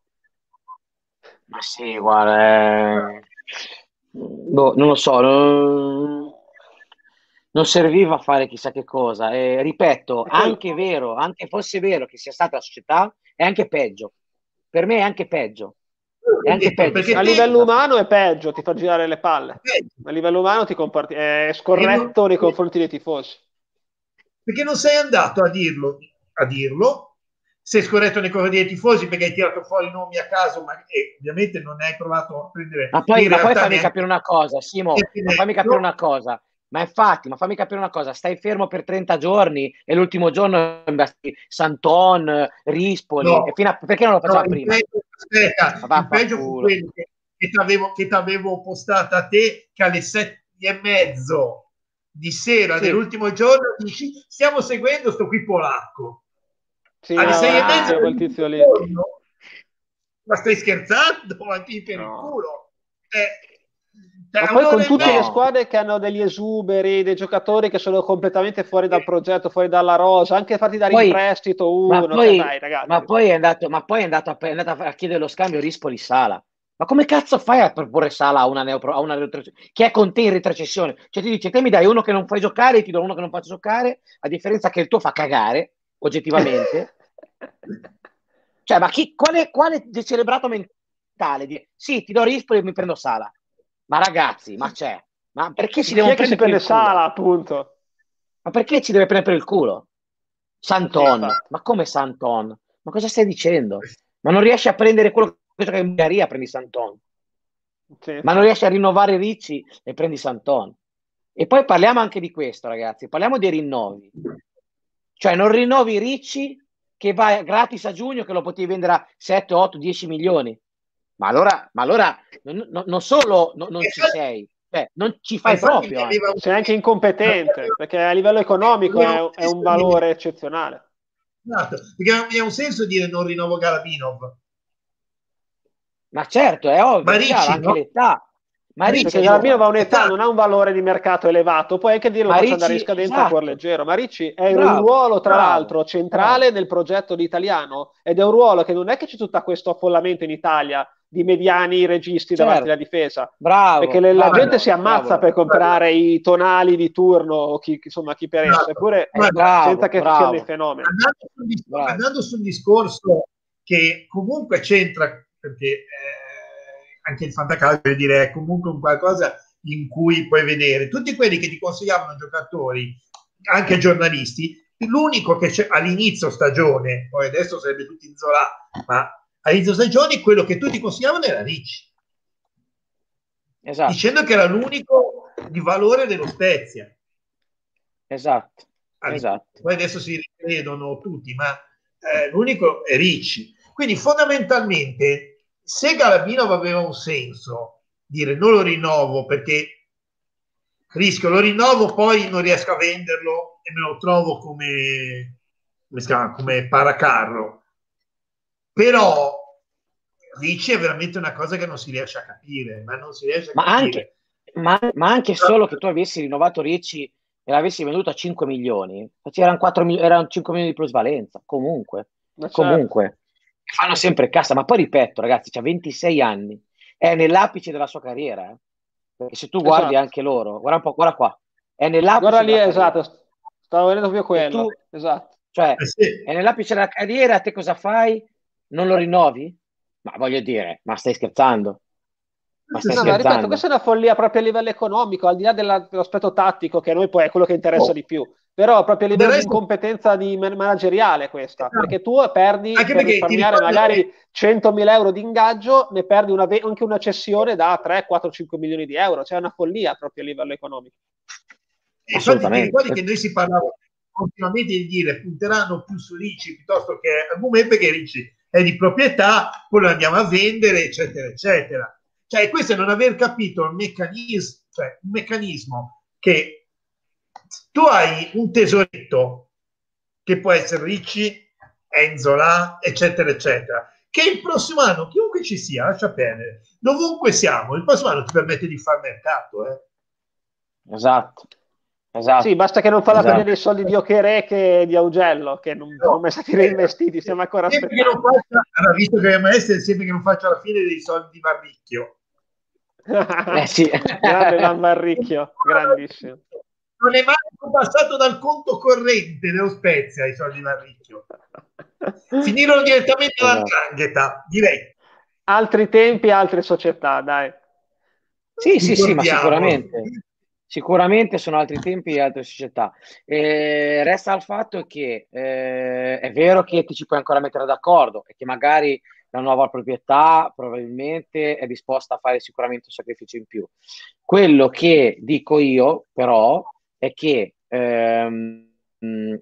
Ma sì, guarda, eh... boh, non lo so, non non serviva a fare chissà che cosa. E, ripeto, anche vero, anche fosse vero che sia stata la società, è anche peggio. Per me è anche peggio. È anche peggio. Perché a livello umano è peggio, ti fa girare le palle. A livello umano ti comporti, è scorretto non... nei confronti dei tifosi. Perché non sei andato a dirlo, a dirlo, sei scorretto nei confronti dei tifosi perché hai tirato fuori nomi a caso, ma e ovviamente non hai provato a prendere. Ma poi, ma poi fammi capire una cosa, Simo, fammi capire una cosa ma infatti, ma fammi capire una cosa, stai fermo per 30 giorni e l'ultimo giorno investi Santon, Rispoli, no, a... perché non lo facciamo no, prima? Aspetta, il peggio fu quello che, che ti avevo postata a te che alle sette e mezzo di sera sì. dell'ultimo giorno dici stiamo seguendo sto qui polacco. Sì, alle no, sei e mezzo quel tizio lì. Giorno, ma stai scherzando? Ma ti per no. il culo. Eh, ma poi con tutte no. le squadre che hanno degli esuberi, dei giocatori che sono completamente fuori dal progetto, fuori dalla rosa, anche fatti dare poi, in prestito uno, ma poi, dai, ma poi, è andato, ma poi è andato, a, è andato a chiedere lo scambio Rispoli Sala. Ma come cazzo fai a proporre Sala a una, neopro, a una che è con te in retrocessione? Cioè ti dice, te mi dai uno che non fai giocare, ti do uno che non faccio giocare, a differenza che il tuo fa cagare, oggettivamente. cioè, ma chi, quale, quale celebrato mentale? Di, sì, ti do Rispoli e mi prendo Sala. Ma ragazzi, ma c'è. Ma perché si deve prendere il sala, appunto? Ma perché ci deve prendere il culo? Santon, ma come Santon? Ma cosa stai dicendo? Ma non riesci a prendere quello che gioca in Bulgaria, prendi Santon. Sì. Ma non riesci a rinnovare Ricci e prendi Santon. E poi parliamo anche di questo, ragazzi. Parliamo dei rinnovi. Cioè, non rinnovi Ricci che va gratis a giugno, che lo potevi vendere a 7, 8, 10 milioni. Ma allora, ma allora non, non, non solo non, non ci sei, cioè, non ci fai proprio. Anche. Sei anche incompetente, perché a livello economico è, è un valore eccezionale. Esatto, perché non ha un senso dire non rinnovo Galabinov. Ma certo, è ovvio, Ma Ricci, anche no? l'età. Ma Ricci, perché Galabino va un'età, non ha un valore di mercato elevato, puoi anche dirlo faccio andare in scadenza esatto. a cuor leggero. Ma Ricci è bravo, un ruolo, tra bravo, l'altro, centrale bravo. nel progetto di italiano ed è un ruolo che non è che c'è tutto questo affollamento in Italia di mediani registi certo. davanti alla difesa. Bravo, perché le, la gente si ammazza bravo, per comprare bravo. i tonali di turno o chi, insomma, chi per esso, eppure bravo, senza che siano dei fenomeni. Andando sul, discorso, andando sul, discorso che comunque c'entra, perché eh, anche il fantacalcio, vuol dire, è comunque un qualcosa in cui puoi vedere tutti quelli che ti consigliavano giocatori, anche giornalisti, l'unico che c'è all'inizio stagione, poi adesso sarebbe tutti in Zola, ma all'inizio stagione quello che tutti consigliavano era Ricci. Esatto. Dicendo che era l'unico di valore dello Spezia. Esatto. esatto. Poi adesso si ricredono tutti, ma eh, l'unico è Ricci. Quindi fondamentalmente, se Galabinov aveva un senso, dire non lo rinnovo perché rischio, lo rinnovo, poi non riesco a venderlo e me lo trovo come, come, si chiama, come paracarro. Però Ricci è veramente una cosa che non si riesce a capire, ma non si riesce a ma capire. Anche, ma, ma anche solo che tu avessi rinnovato Ricci e l'avessi venduto a 5 milioni, erano, 4, erano 5 milioni di plusvalenza, comunque. Certo. Comunque, fanno sempre cassa, ma poi ripeto, ragazzi, ha 26 anni, è nell'apice della sua carriera. Eh? Perché se tu guardi esatto. anche loro, guarda un po', guarda qua, è nell'apice guarda lì, esatto, stavo vedendo proprio quello. Tu, esatto. Cioè, eh sì. è nell'apice della carriera, te cosa fai? Non lo rinnovi? Ma voglio dire, ma stai scherzando? Ma stai no, scherzando? Ma ripeto, questa è una follia proprio a livello economico, al di là della, dell'aspetto tattico, che a noi poi è quello che interessa oh. di più. Però proprio a livello resto... di incompetenza di manageriale questa, esatto. perché tu perdi Anche per risparmiare magari che... 100.000 euro di ingaggio, ne perdi una, anche una cessione da 3, 4, 5 milioni di euro, cioè è una follia proprio a livello economico. E infatti ti ricordi che noi si parlava continuamente di dire punteranno più su Ricci piuttosto che a Gumè perché Ricci è di proprietà, poi lo andiamo a vendere, eccetera, eccetera. Cioè, questo è non aver capito il meccanismo, cioè un meccanismo che tu hai un tesoretto che può essere Ricci, Enzola, eccetera, eccetera, che il prossimo anno, chiunque ci sia, lascia perdere, dovunque siamo, il prossimo anno ti permette di fare mercato. Eh. Esatto. Esatto. Sì, basta che non fa la esatto. dei soldi di Ochere che di Augello, che non sono mai stati reinvestiti, stiamo ancora sempre aspettando. Che non faccia, allora, visto che maestro, sempre che non faccia la fine dei soldi di Marricchio. eh sì. Grande Marricchio, grandissimo. Non è mai passato dal conto corrente dello Spezia i soldi di Marricchio. Finirono direttamente esatto. all'andrangheta, direi. Altri tempi, altre società, dai. Sì, sì, sì, ma sicuramente. Sicuramente sono altri tempi e altre società. Eh, resta il fatto che eh, è vero che ti ci puoi ancora mettere d'accordo e che magari la nuova proprietà probabilmente è disposta a fare sicuramente un sacrificio in più. Quello che dico io, però, è che ehm,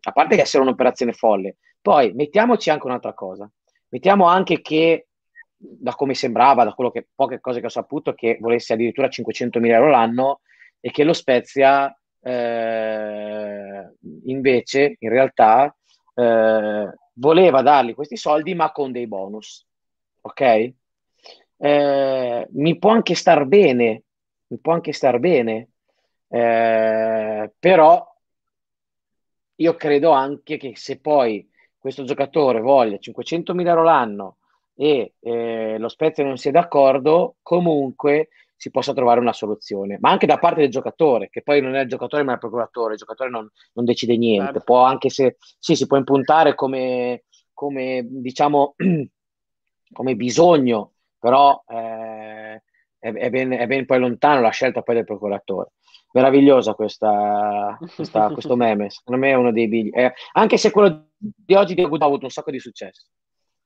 a parte che essere un'operazione folle, poi mettiamoci anche un'altra cosa. Mettiamo anche che, da come sembrava, da quello che poche cose che ho saputo, che volesse addirittura 500.000 euro l'anno e che lo Spezia eh, invece in realtà eh, voleva dargli questi soldi ma con dei bonus ok eh, mi può anche star bene mi può anche star bene eh, però io credo anche che se poi questo giocatore voglia 500.000 euro l'anno e eh, lo Spezia non sia d'accordo comunque si possa trovare una soluzione, ma anche da parte del giocatore, che poi non è il giocatore ma è il procuratore, il giocatore non, non decide niente, certo. può anche se sì, si può impuntare come, come diciamo come bisogno, però eh, è, è, ben, è, ben, poi lontano la scelta poi del procuratore. Meravigliosa questa, questa, questo meme, secondo me è uno dei bigli. Eh, anche se quello di oggi di ha avuto un sacco di successo,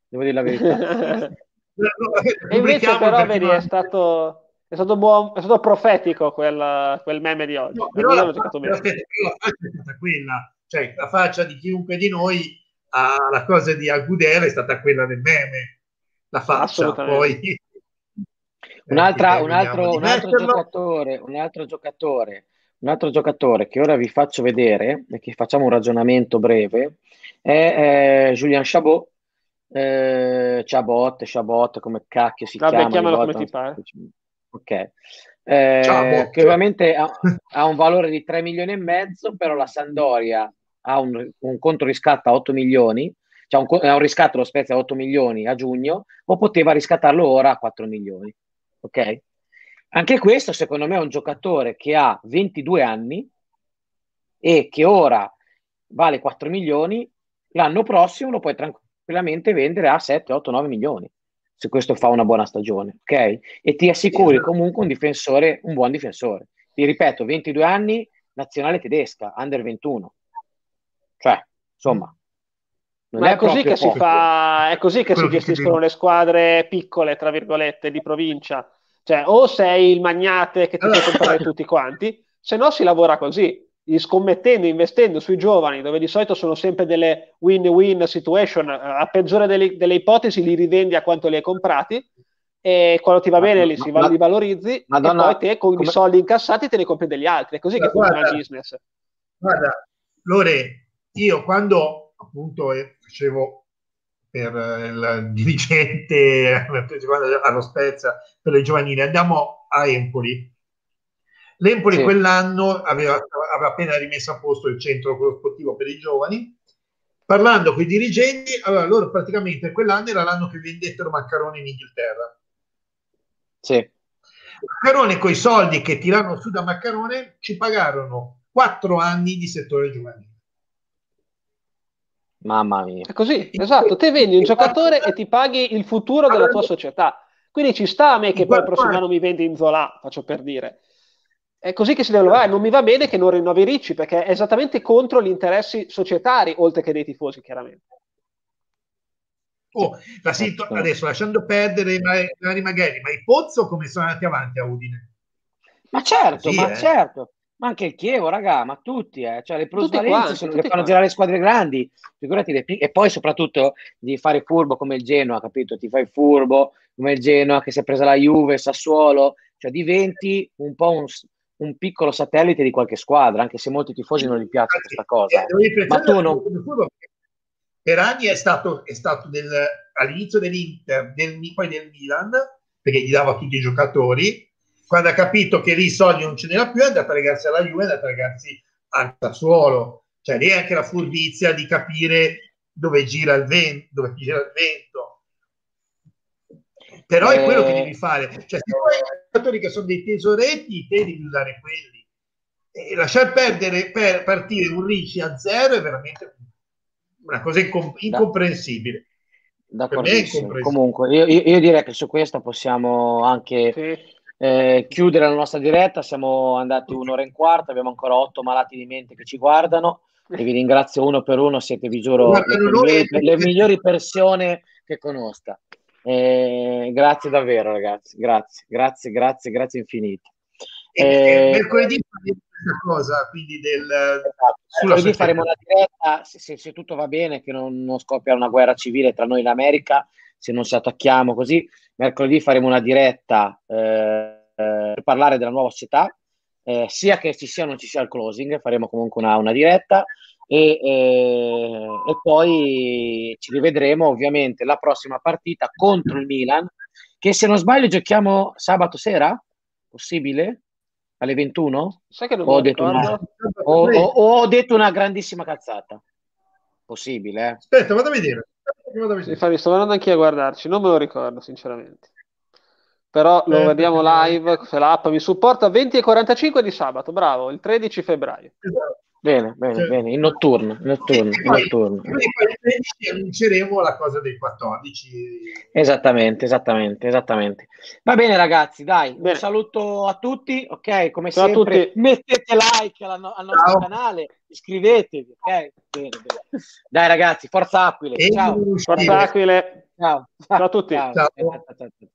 devo dire la verità. e invece però vedi, è stato è stato, buon, è stato profetico quel, quel, meme di oggi. No, però la, faccia, la, faccia è stata quella, cioè la faccia di chiunque di noi alla cosa di Agudera è stata quella del meme. La faccia poi. Un'altra, un, altro, un, altro giocatore, un altro giocatore, un altro giocatore che ora vi faccio vedere e che facciamo un ragionamento breve è, è Julian Chabot. Eh, Chabot, Chabot, come cacchio si Vabbè, chiama? chiamalo come ti pare. Ok. Eh, Ciao, che ovviamente ha, ha, un valore di 3 milioni e mezzo, però la Sandoria ha un, un conto riscatto a 8 milioni, cioè un, ha un riscatto lo Spezia a 8 milioni a giugno, o poteva riscattarlo ora a 4 milioni. Ok? Anche questo, secondo me, è un giocatore che ha 22 anni e che ora vale 4 milioni, l'anno prossimo lo puoi tranquillamente vendere a 7, 8, 9 milioni se questo fa una buona stagione, ok? E ti assicuri esatto. comunque un difensore, un buon difensore. Ti ripeto, 22 anni, nazionale tedesca, under 21. Cioè, insomma, ma è, è, così che si fa, è così che si gestiscono le squadre piccole, tra virgolette, di provincia. Cioè, o sei il magnate che ti puoi comprare tutti quanti, se no si lavora così scommettendo, investendo sui giovani, dove di solito sono sempre delle win-win situation, a peggiore delle, delle ipotesi li rivendi a quanto li hai comprati, e quando ti va ma, bene li, si, ma, li valorizzi Madonna, e poi te con come... i soldi incassati te ne compri degli altri. È così ma che guarda, funziona il business. Guarda, Lore, io quando appunto eh, facevo per eh, il dirigente allo Spezia per le giovanili, andiamo a Empoli. L'Empoli sì. quell'anno aveva, aveva, appena rimesso a posto il centro sportivo per i giovani. Parlando con i dirigenti, allora loro praticamente quell'anno era l'anno che vendettero maccaroni in Inghilterra. Sì. Maccarone con i soldi che tirano su da Maccarone ci pagarono quattro anni di settore giovanile. Mamma mia. È così, esatto. Te vendi un giocatore e ti paghi il futuro della tua società. Quindi ci sta a me che poi il prossimo anno mi vendi in Zola, faccio per dire. È così che si deve lavorare. Non mi va bene che non rinnovi Ricci, perché è esattamente contro gli interessi societari, oltre che dei tifosi, chiaramente. Oh, la situ- adesso lasciando perdere magari, magari, ma i Pozzo come sono andati avanti a Udine? Ma certo, sì, ma eh. certo. Ma anche il Chievo, raga, ma tutti, eh. cioè le plusvalenze sono che fanno quanti. girare le squadre grandi, figurati le pic- e poi soprattutto di fare furbo come il Genoa, capito? Ti fai furbo come il Genoa che si è presa la Juve, Sassuolo, cioè diventi un po' un, un piccolo satellite di qualche squadra, anche se molti tifosi non gli piace questa cosa. Eh, ma tu non... Per anni è stato, è stato del, all'inizio dell'Inter, del, poi del Milan, perché gli dava tutti i giocatori, quando ha capito che lì i soldi non ce n'era più, è andato a regarsi alla Juve, è andato a regarsi anche a Sassuolo. Cioè lì è anche la furbizia di capire dove gira il vento, dove gira il vento. Però è quello che eh. devi fare. Cioè, se tu hai giocatori che sono dei tesoretti, te devi usare quelli. E lasciar perdere per partire un Ricci a zero è veramente una cosa incom- incomprensibile. D'accordissimo. Comunque, io, io, direi che su questo possiamo anche sì eh, chiudere la nostra diretta. Siamo andati un'ora e un quarto, abbiamo ancora otto malati di mente che ci guardano e vi ringrazio uno per uno, siete vi giuro le, migliori, le migliori persone che conosca. Eh, grazie davvero ragazzi, grazie, grazie, grazie, grazie infinite. Eh, mercoledì faremo questa cosa, quindi del... Esatto. Mercoledì faremo una diretta, se, se, se, tutto va bene, che non, non scoppia una guerra civile tra noi e l'America, se non ci attacchiamo così, mercoledì faremo una diretta eh, per parlare della nuova società, eh, sia che ci sia o non ci sia il closing, faremo comunque una, una diretta e, e, e, poi ci rivedremo ovviamente la prossima partita contro il Milan, che se non sbaglio giochiamo sabato sera, possibile? Alle 21? Sai che non ho detto, una, ho, ho, ho detto una grandissima cazzata. Possibile, eh? Aspetta, vado a vedere. Infatti, sto andando anche a guardarci, non me lo ricordo sinceramente. Però lo eh, vediamo live, se l'app mi supporta 20 e 45 di sabato, bravo, il 13 febbraio. Esatto. Bene, bene, cioè, bene, in notturno, in notturno, in poi, notturno. Poi il 13 annunceremo la cosa dei 14. Esattamente, esattamente, esattamente. Va bene ragazzi, dai, bene. un saluto a tutti, ok? Come Ciao sempre, mettete like al, al nostro Ciao. canale, iscrivetevi, ok? Bene, bene. Dai ragazzi, forza Aquile, ciao. Forza Aquile. Ciao. Ciao a tutti. Ciao. Ciao.